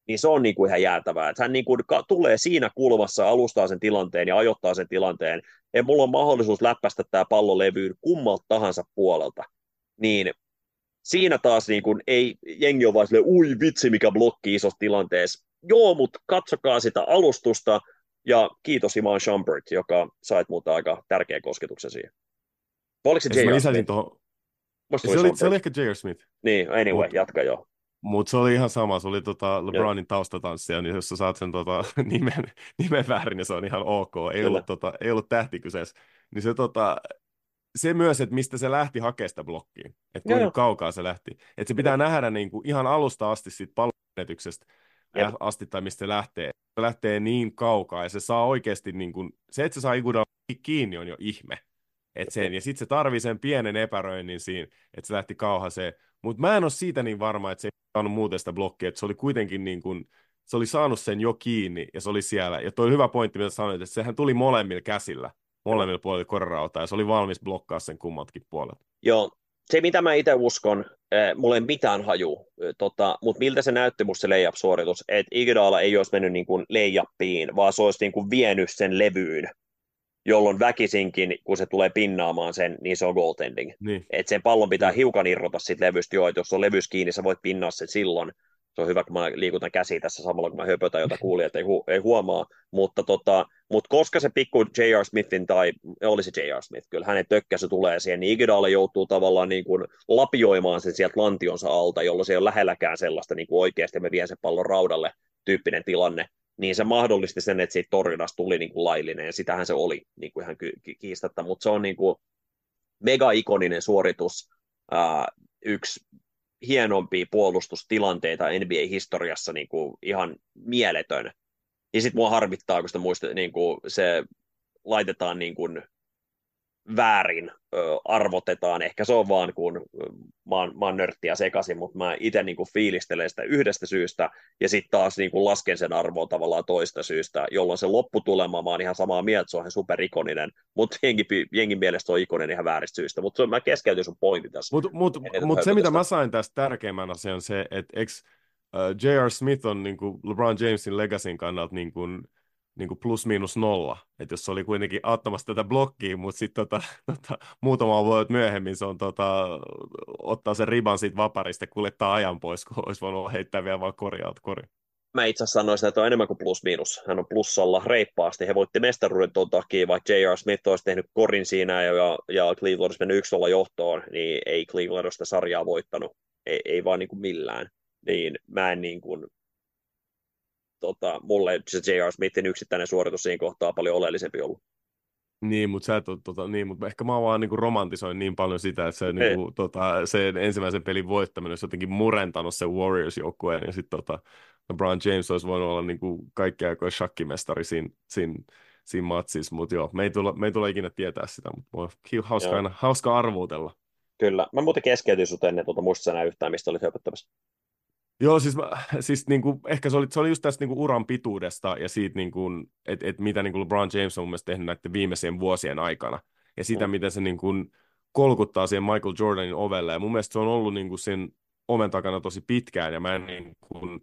Niin se on niinku ihan jäätävää, että hän niinku tulee siinä kulmassa, alustaa sen tilanteen ja ajoittaa sen tilanteen, ja mulla on mahdollisuus läppästä tämä pallo levyyn kummalta tahansa puolelta, niin siinä taas niin kuin ei jengi ole vaan silleen, ui vitsi mikä blokki isossa tilanteessa. Joo, mutta katsokaa sitä alustusta ja kiitos Iman Shumpert, joka sait muuta aika tärkeä kosketuksen siihen. oliko se J.R. Smith? Toho... Se, oli, se oli ehkä J.R. Smith. Niin, anyway, Mut, jatka jo. Mutta se oli ihan sama, se oli tota LeBronin taustatanssia, niin jos sä saat sen tota, nimen, nimen väärin, niin se on ihan ok. Ei, ollut, tota, ei ollut tähti kyseessä. Niin se tota, se myös, että mistä se lähti hakemaan sitä blokkiin, että kuinka Joo. kaukaa se lähti. Että se pitää nähdä niin kuin ihan alusta asti siitä pallonetyksestä asti tai mistä se lähtee. Se lähtee niin kaukaa ja se saa oikeasti, niin kuin, se että se saa Iguodala kiinni on jo ihme. Et sen, ja sitten se tarvii sen pienen epäröinnin siinä, että se lähti kauhaseen. Mutta mä en ole siitä niin varma, että se ei saanut muuten sitä blokkia, että se oli kuitenkin niin kuin, se oli saanut sen jo kiinni ja se oli siellä. Ja toi hyvä pointti, mitä sanoit, että sehän tuli molemmilla käsillä molemmilla puolilla korrautaa, ja se oli valmis blokkaa sen kummatkin puolet. Joo, se mitä mä itse uskon, äh, mulla ei mitään haju, äh, tota, mutta miltä se näytti musta se layup-suoritus, että Iguodala ei olisi mennyt niin kuin layupiin, vaan se olisi niin kuin vienyt sen levyyn, jolloin väkisinkin, kun se tulee pinnaamaan sen, niin se on goaltending. Niin. Että sen pallon pitää hiukan irrota siitä levystä jo, että jos on levys kiinni, sä voit pinnaa sen silloin, se on hyvä, kun mä liikutan käsi tässä samalla, kun mä höpötän, jota kuulijat ei, hu- ei huomaa, mutta, tota, mutta koska se pikku J.R. Smithin, tai oli se J.R. Smith, kyllä hänen tökkäsy tulee siihen, niin Iguodala joutuu tavallaan niin kuin lapioimaan sen sieltä lantionsa alta, jolloin se ei ole lähelläkään sellaista niin kuin oikeasti, me vien sen pallon raudalle tyyppinen tilanne, niin se mahdollisti sen, että siitä torjunnasta tuli niin kuin laillinen, ja sitähän se oli niin kuin ihan kiistatta, mutta se on niin kuin mega-ikoninen suoritus, uh, yksi hienompia puolustustilanteita NBA-historiassa niin kuin ihan mieletön. Ja sitten mua harmittaa, kun sitä muista, niin kuin se laitetaan niin kuin väärin ö, arvotetaan. Ehkä se on vaan, kun mä oon, mä oon nörttiä sekaisin, mutta mä itse niin fiilistelen sitä yhdestä syystä ja sitten taas niin kuin lasken sen arvoa tavallaan toista syystä, jolloin se lopputulema, mä oon ihan samaa mieltä, se on ihan superikoninen, mutta jengi, jengin mielestä se on ikonen ihan vääristä syystä, mutta mä keskeytin sun pointti tässä. Mutta mut, mut se, mitä mä sain tästä tärkeimmän asian on se, että uh, J.R. Smith on niin kuin LeBron Jamesin legacyn kannalta niin kuin, niin kuin plus miinus nolla. Että jos se oli kuitenkin auttamassa tätä blokkiin, mutta sitten tota, tota, muutama vuodet myöhemmin se on tota, ottaa sen riban siitä vaparista ja kuljettaa ajan pois, kun olisi voinut heittää vielä vaan korjaat kori. Mä itse asiassa sanoisin, että on enemmän kuin plus miinus. Hän on plussalla reippaasti. He voitti mestaruuden tuon takia, vaikka J.R. Smith olisi tehnyt korin siinä ja, ja Cleveland olisi mennyt yksi johtoon, niin ei Cleveland sitä sarjaa voittanut. Ei, ei vaan niin kuin millään. Niin mä en niin kuin, tota, mulle se J.R. Smithin yksittäinen suoritus siinä kohtaa paljon oleellisempi ollut. Niin, mutta sä et ole, tota, niin, mutta ehkä mä vaan niin romantisoin niin paljon sitä, että se, niin kuin, tota, se ensimmäisen pelin voittaminen olisi jotenkin murentanut se Warriors-joukkueen, ja sitten tota, LeBron James olisi voinut olla niin kuin kaikki aikojen shakkimestari siinä, siinä, siinä matsissa, mutta joo, me ei, tulla, me ei tule ikinä tietää sitä, mutta voi, hauska, aina, hauska arvuutella. Kyllä. Mä muuten keskeytin sut ennen tuota muista yhtään, mistä olit höpöttämässä. Joo, siis, mä, siis niin kuin, ehkä se oli, se oli just tästä niin kuin uran pituudesta ja siitä, niin kuin, että, että mitä niin kuin LeBron James on mun mielestä tehnyt näiden viimeisien vuosien aikana. Ja sitä, mm. miten se niin kuin, kolkuttaa siihen Michael Jordanin ovelle. Ja mun mielestä se on ollut niin kuin, sen oven takana tosi pitkään. Ja mä en niin kuin,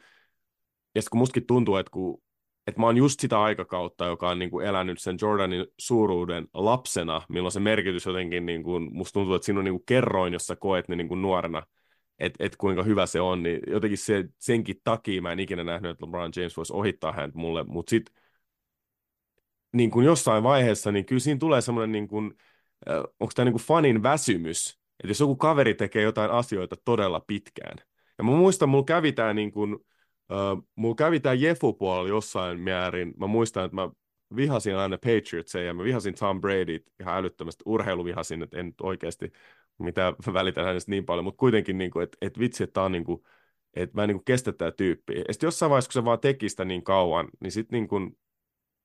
ja kun mustakin tuntuu, että, kun, että mä oon just sitä aikakautta, joka on niin kuin elänyt sen Jordanin suuruuden lapsena, milloin se merkitys jotenkin, niin kuin, musta tuntuu, että siinä on niin kuin kerroin, jossa koet ne niin kuin nuorena – että et kuinka hyvä se on, niin jotenkin se, senkin takia mä en ikinä nähnyt, että LeBron James voisi ohittaa häntä mulle, mutta sitten niin kuin jossain vaiheessa, niin kyllä siinä tulee semmoinen, niin kuin, onko tämä niin kuin fanin väsymys, että jos joku kaveri tekee jotain asioita todella pitkään. Ja mä muistan, mulla kävi tämä niin kuin, uh, mulla kävi tämä Jefu-puolella jossain määrin. Mä muistan, että mä vihasin aina Patriotsia ja mä vihasin Tom Brady ihan älyttömästi urheiluvihasin, että en oikeasti mitä välitän hänestä niin paljon, mutta kuitenkin, niin kuin, että, että vitsi, että tämä on niin kuin, että mä en niin kestä tätä tyyppiä. Ja sitten jossain vaiheessa, kun se vaan teki sitä niin kauan, niin sitten niin kuin,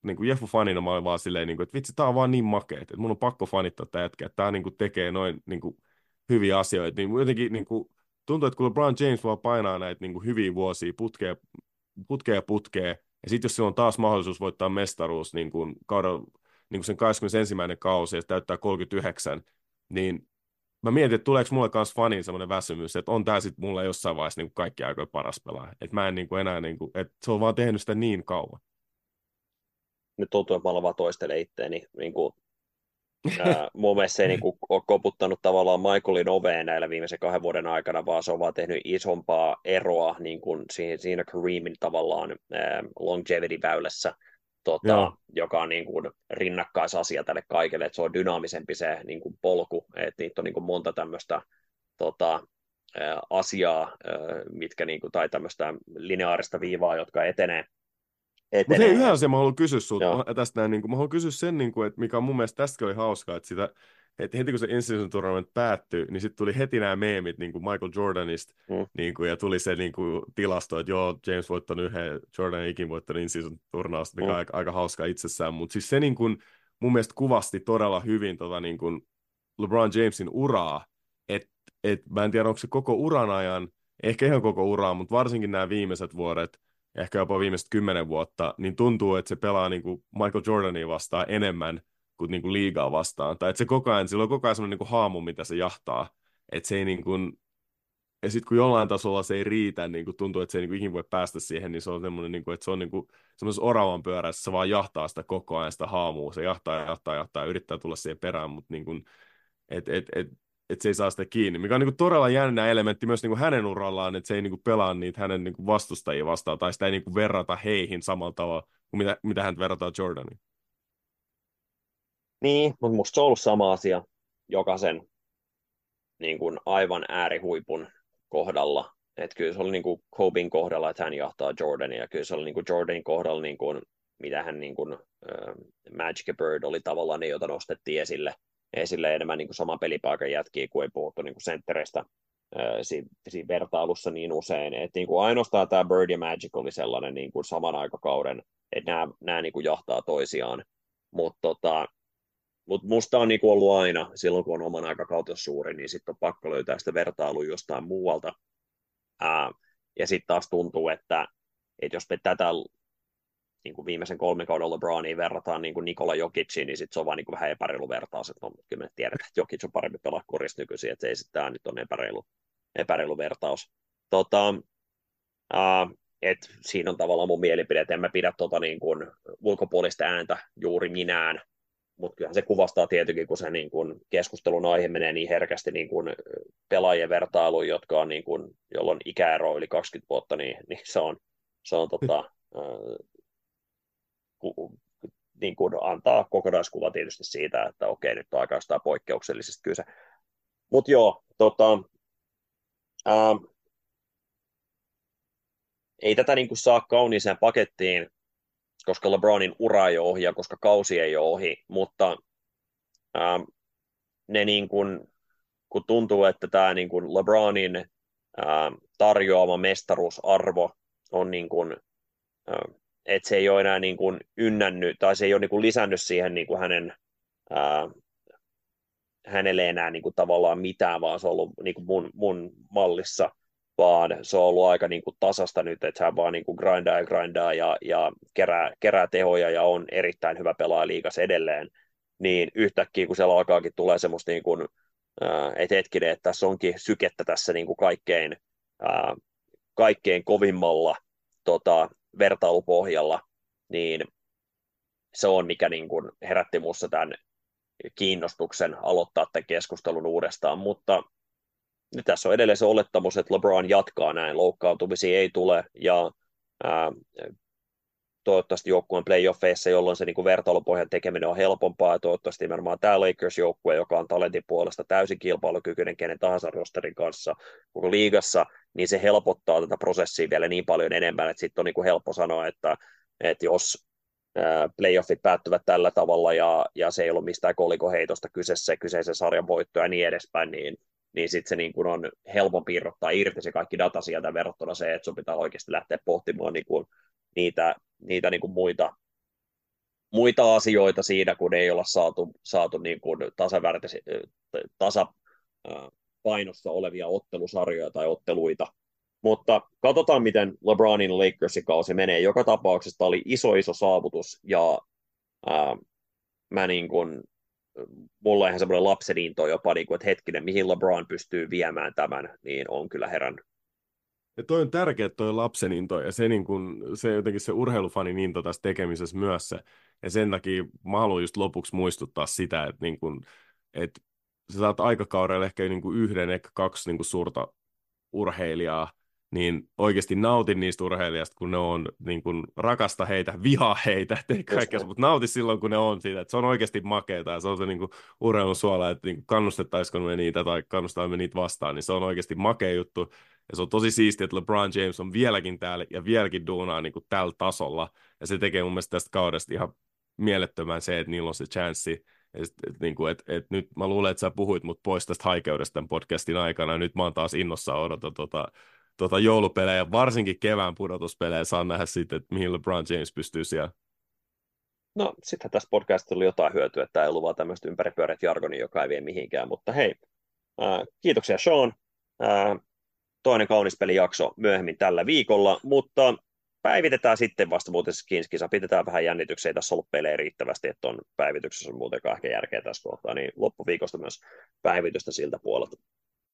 niin kuin Jeffu fanina mä olin vaan silleen, niin kuin, että vitsi, tää on vaan niin makeet, että mun on pakko fanittaa tätä jätkää, että tää niin kuin tekee noin niin kuin, hyviä asioita. Niin jotenkin niin kuin, tuntuu, että kun LeBron James vaan painaa näitä niin kuin, hyviä vuosia putkea, putkea putkea, ja sitten jos sillä on taas mahdollisuus voittaa mestaruus niin kuin, kaudella, niin kuin sen 21. kausi ja täyttää 39, niin mä mietin, että tuleeko mulle kanssa fanin semmoinen väsymys, että on tää sitten mulle jossain vaiheessa niin kuin kaikki aikojen paras pelaaja. Että mä en niin kuin enää, niin kuin, että se on vaan tehnyt sitä niin kauan. Nyt tuntuu, että mä vaan toistelen itteeni. Niin kuin, ää, mun mielestä se ei niin kuin, ole koputtanut tavallaan Michaelin oveen näillä viimeisen kahden vuoden aikana, vaan se on vaan tehnyt isompaa eroa niin kuin siinä, siinä Kareemin tavallaan ää, longevity-väylässä tota, joka on niin kuin rinnakkaisasia tälle kaikille, että se on dynaamisempi se niin kuin polku, että niitä on niin kuin monta tämmöistä tota, asiaa, mitkä, niin kuin, tai tämmöistä lineaarista viivaa, jotka etenee, Mutta hei, yhden asian mä haluan kysyä sinulta tästä näin, niin kuin, mä haluan kysyä sen, niin kuin, että mikä on mun mielestä tästäkin oli hauskaa, että sitä että heti kun se in tournament päättyi, niin sitten tuli heti nämä meemit niin kuin Michael Jordanista, mm. niin kuin, ja tuli se niin kuin, tilasto, että joo, James voittanut yhden, Jordan ikin voittanut in-season turnausta, mikä mm. on aika, aika hauska itsessään, mutta siis se niin kuin, mun mielestä kuvasti todella hyvin tota, niin kuin LeBron Jamesin uraa, että et, mä en tiedä, onko se koko uran ajan, ehkä ihan koko uraa, mutta varsinkin nämä viimeiset vuodet, ehkä jopa viimeiset kymmenen vuotta, niin tuntuu, että se pelaa niin kuin Michael Jordania vastaan enemmän kuin, niin kuin liigaa vastaan. Tai että se koko ajan, sillä on koko ajan semmoinen niin haamu, mitä se jahtaa. Että se ei niin kuin, ja sitten kun jollain tasolla se ei riitä, niin kuin tuntuu, että se ei niin kuin ikinä voi päästä siihen, niin se on semmoinen, niin kuin, että se on niin kuin, semmoisessa oravan pyörässä, se vaan jahtaa sitä koko ajan, sitä haamua. Se jahtaa ja jahtaa ja jahtaa ja yrittää tulla siihen perään, mutta niin kuin, et, et, et, et se ei saa sitä kiinni, mikä on niin kuin todella jännä elementti myös niin kuin hänen urallaan, että se ei niin kuin pelaa niitä hänen niin kuin vastustajia vastaan, tai sitä ei niin kuin verrata heihin samalla tavalla kuin mitä, mitä hän verrataan Jordaniin. Niin, mutta musta se on ollut sama asia jokaisen niin kuin aivan äärihuipun kohdalla. Että kyllä se oli niin kuin Kobin kohdalla, että hän jahtaa Jordania, ja kyllä se oli niin kuin Jordanin kohdalla, niin kuin, mitä hän niin kuin, äh, Magic Bird oli tavallaan ne, joita nostettiin esille, esille enemmän niin kuin saman pelipaikan jätkiä, kuin ei puhuttu niin kuin senttereistä äh, siinä, siinä, vertailussa niin usein. Että niin kuin ainoastaan tämä Bird ja Magic oli sellainen niin kuin saman aikakauden, että nämä, nämä niin kuin jahtaa toisiaan. Mutta tota, mutta musta on niinku ollut aina, silloin kun on oman aikakautensa suuri, niin sitten on pakko löytää sitä vertailua jostain muualta. Ää, ja sitten taas tuntuu, että, että jos me tätä niin kuin viimeisen kolmen kauden LeBroniin verrataan niin Nikola Jokiciin, niin sitten se on vaan niin kuin vähän epäreilu vertaus, että no, kyllä me tiedetään, että Jokic on parempi pelaa korista nykyisin, että ei sitten tämä nyt on epäreilu, epäreilu vertaus. Tota, ää, et siinä on tavallaan mun mielipide, että en mä pidä tota niin kuin ulkopuolista ääntä juuri minään, mutta kyllähän se kuvastaa tietenkin, kun se niin kun keskustelun aihe menee niin herkästi niin kun pelaajien vertailuun, jotka on niin kun, jolloin ikäero yli 20 vuotta, niin, niin se on, se on tota, äh, ku, niin kun antaa kokonaiskuva tietysti siitä, että okei, nyt on aika jostain poikkeuksellisesta kyse. Mutta joo, tota, äh, ei tätä niin kuin saa kauniiseen pakettiin koska LeBronin ura ei ole ohi ja koska kausi ei ole ohi, mutta ää, ne niin kuin, kun tuntuu, että tämä niin kuin LeBronin ää, tarjoama mestaruusarvo on niin kuin, ää, että se ei ole enää niin kuin ynnännyt tai se ei ole niin kuin lisännyt siihen niin kuin hänen ää, hänelle enää niin kuin tavallaan mitään, vaan se on ollut niin kuin mun, mun mallissa vaan se on ollut aika niin kuin tasasta nyt, että hän vaan niin kuin grindaa ja grindaa ja, ja kerää, kerää tehoja ja on erittäin hyvä pelaaja liikas edelleen, niin yhtäkkiä kun siellä alkaakin tulee semmoista niin kuin, että hetkinen, että tässä onkin sykettä tässä niin kuin kaikkein, kaikkein kovimmalla tota, vertailupohjalla, niin se on mikä niin kuin herätti minussa tämän kiinnostuksen aloittaa tämän keskustelun uudestaan, mutta tässä on edelleen se olettamus, että LeBron jatkaa näin, loukkaantumisia ei tule, ja ää, toivottavasti joukkueen playoffeissa, jolloin se niin kuin vertailupohjan tekeminen on helpompaa, ja toivottavasti nimenomaan tämä Lakers-joukkue, joka on talentin puolesta täysin kilpailukykyinen kenen tahansa rosterin kanssa koko liigassa, niin se helpottaa tätä prosessia vielä niin paljon enemmän, että sitten on niin kuin helppo sanoa, että, että jos playoffit päättyvät tällä tavalla ja, ja se ei ollut mistään kolikoheitosta kyseessä, kyseisen sarjan voitto ja niin edespäin, niin niin sitten se niin kuin on helpompi irrottaa irti se kaikki data sieltä verrattuna se, että sun pitää oikeasti lähteä pohtimaan niin kuin niitä, niitä niin kuin muita, muita asioita siinä, kun ei olla saatu, saatu niin kuin tasapainossa olevia ottelusarjoja tai otteluita. Mutta katsotaan, miten LeBronin Lakersin kausi menee. Joka tapauksessa oli iso, iso saavutus, ja ää, mä niin kuin, mulla ihan semmoinen lapseninto jopa, niin kuin, että hetkinen, mihin LeBron pystyy viemään tämän, niin on kyllä herännyt. Ja toi on tärkeä toi lapsen into, ja se, niin kun, se jotenkin se urheilufanin into tässä tekemisessä myös se, ja sen takia mä haluan just lopuksi muistuttaa sitä, että, niin kun, että sä saat aikakaudella ehkä niin kuin yhden, ehkä kaksi niin kuin suurta urheilijaa, niin oikeasti nautin niistä urheilijasta, kun ne on, niin kuin, rakasta heitä, vihaa heitä, tee kaikkea, mutta nauti silloin, kun ne on siitä, että se on oikeasti makeeta ja se on se niin kuin, urheilun suola, että niin kannustettaisiko me niitä tai kannustamme me niitä vastaan, niin se on oikeasti makea juttu. Ja se on tosi siistiä, että LeBron James on vieläkin täällä ja vieläkin duunaa niin kuin tällä tasolla. Ja se tekee mun mielestä tästä kaudesta ihan mielettömän se, että niillä on se chanssi. Et, et, niin kuin, et, et nyt mä luulen, että sä puhuit mut pois tästä haikeudesta tämän podcastin aikana, ja nyt mä oon taas innossa odota tota, tota joulupelejä, varsinkin kevään pudotuspelejä, saan nähdä sitten, että mihin LeBron James pystyy siellä. No, sitten tässä podcastissa tuli jotain hyötyä, että ei ollut vaan tämmöistä ympäripyörät jargoni, joka ei vie mihinkään, mutta hei, äh, kiitoksia Sean. Äh, toinen kaunis pelijakso myöhemmin tällä viikolla, mutta päivitetään sitten vasta muuten Skinskisa, pidetään vähän jännityksiä, ei tässä ollut pelejä riittävästi, että on päivityksessä on muutenkaan ehkä järkeä tässä kohtaa, niin loppuviikosta myös päivitystä siltä puolelta.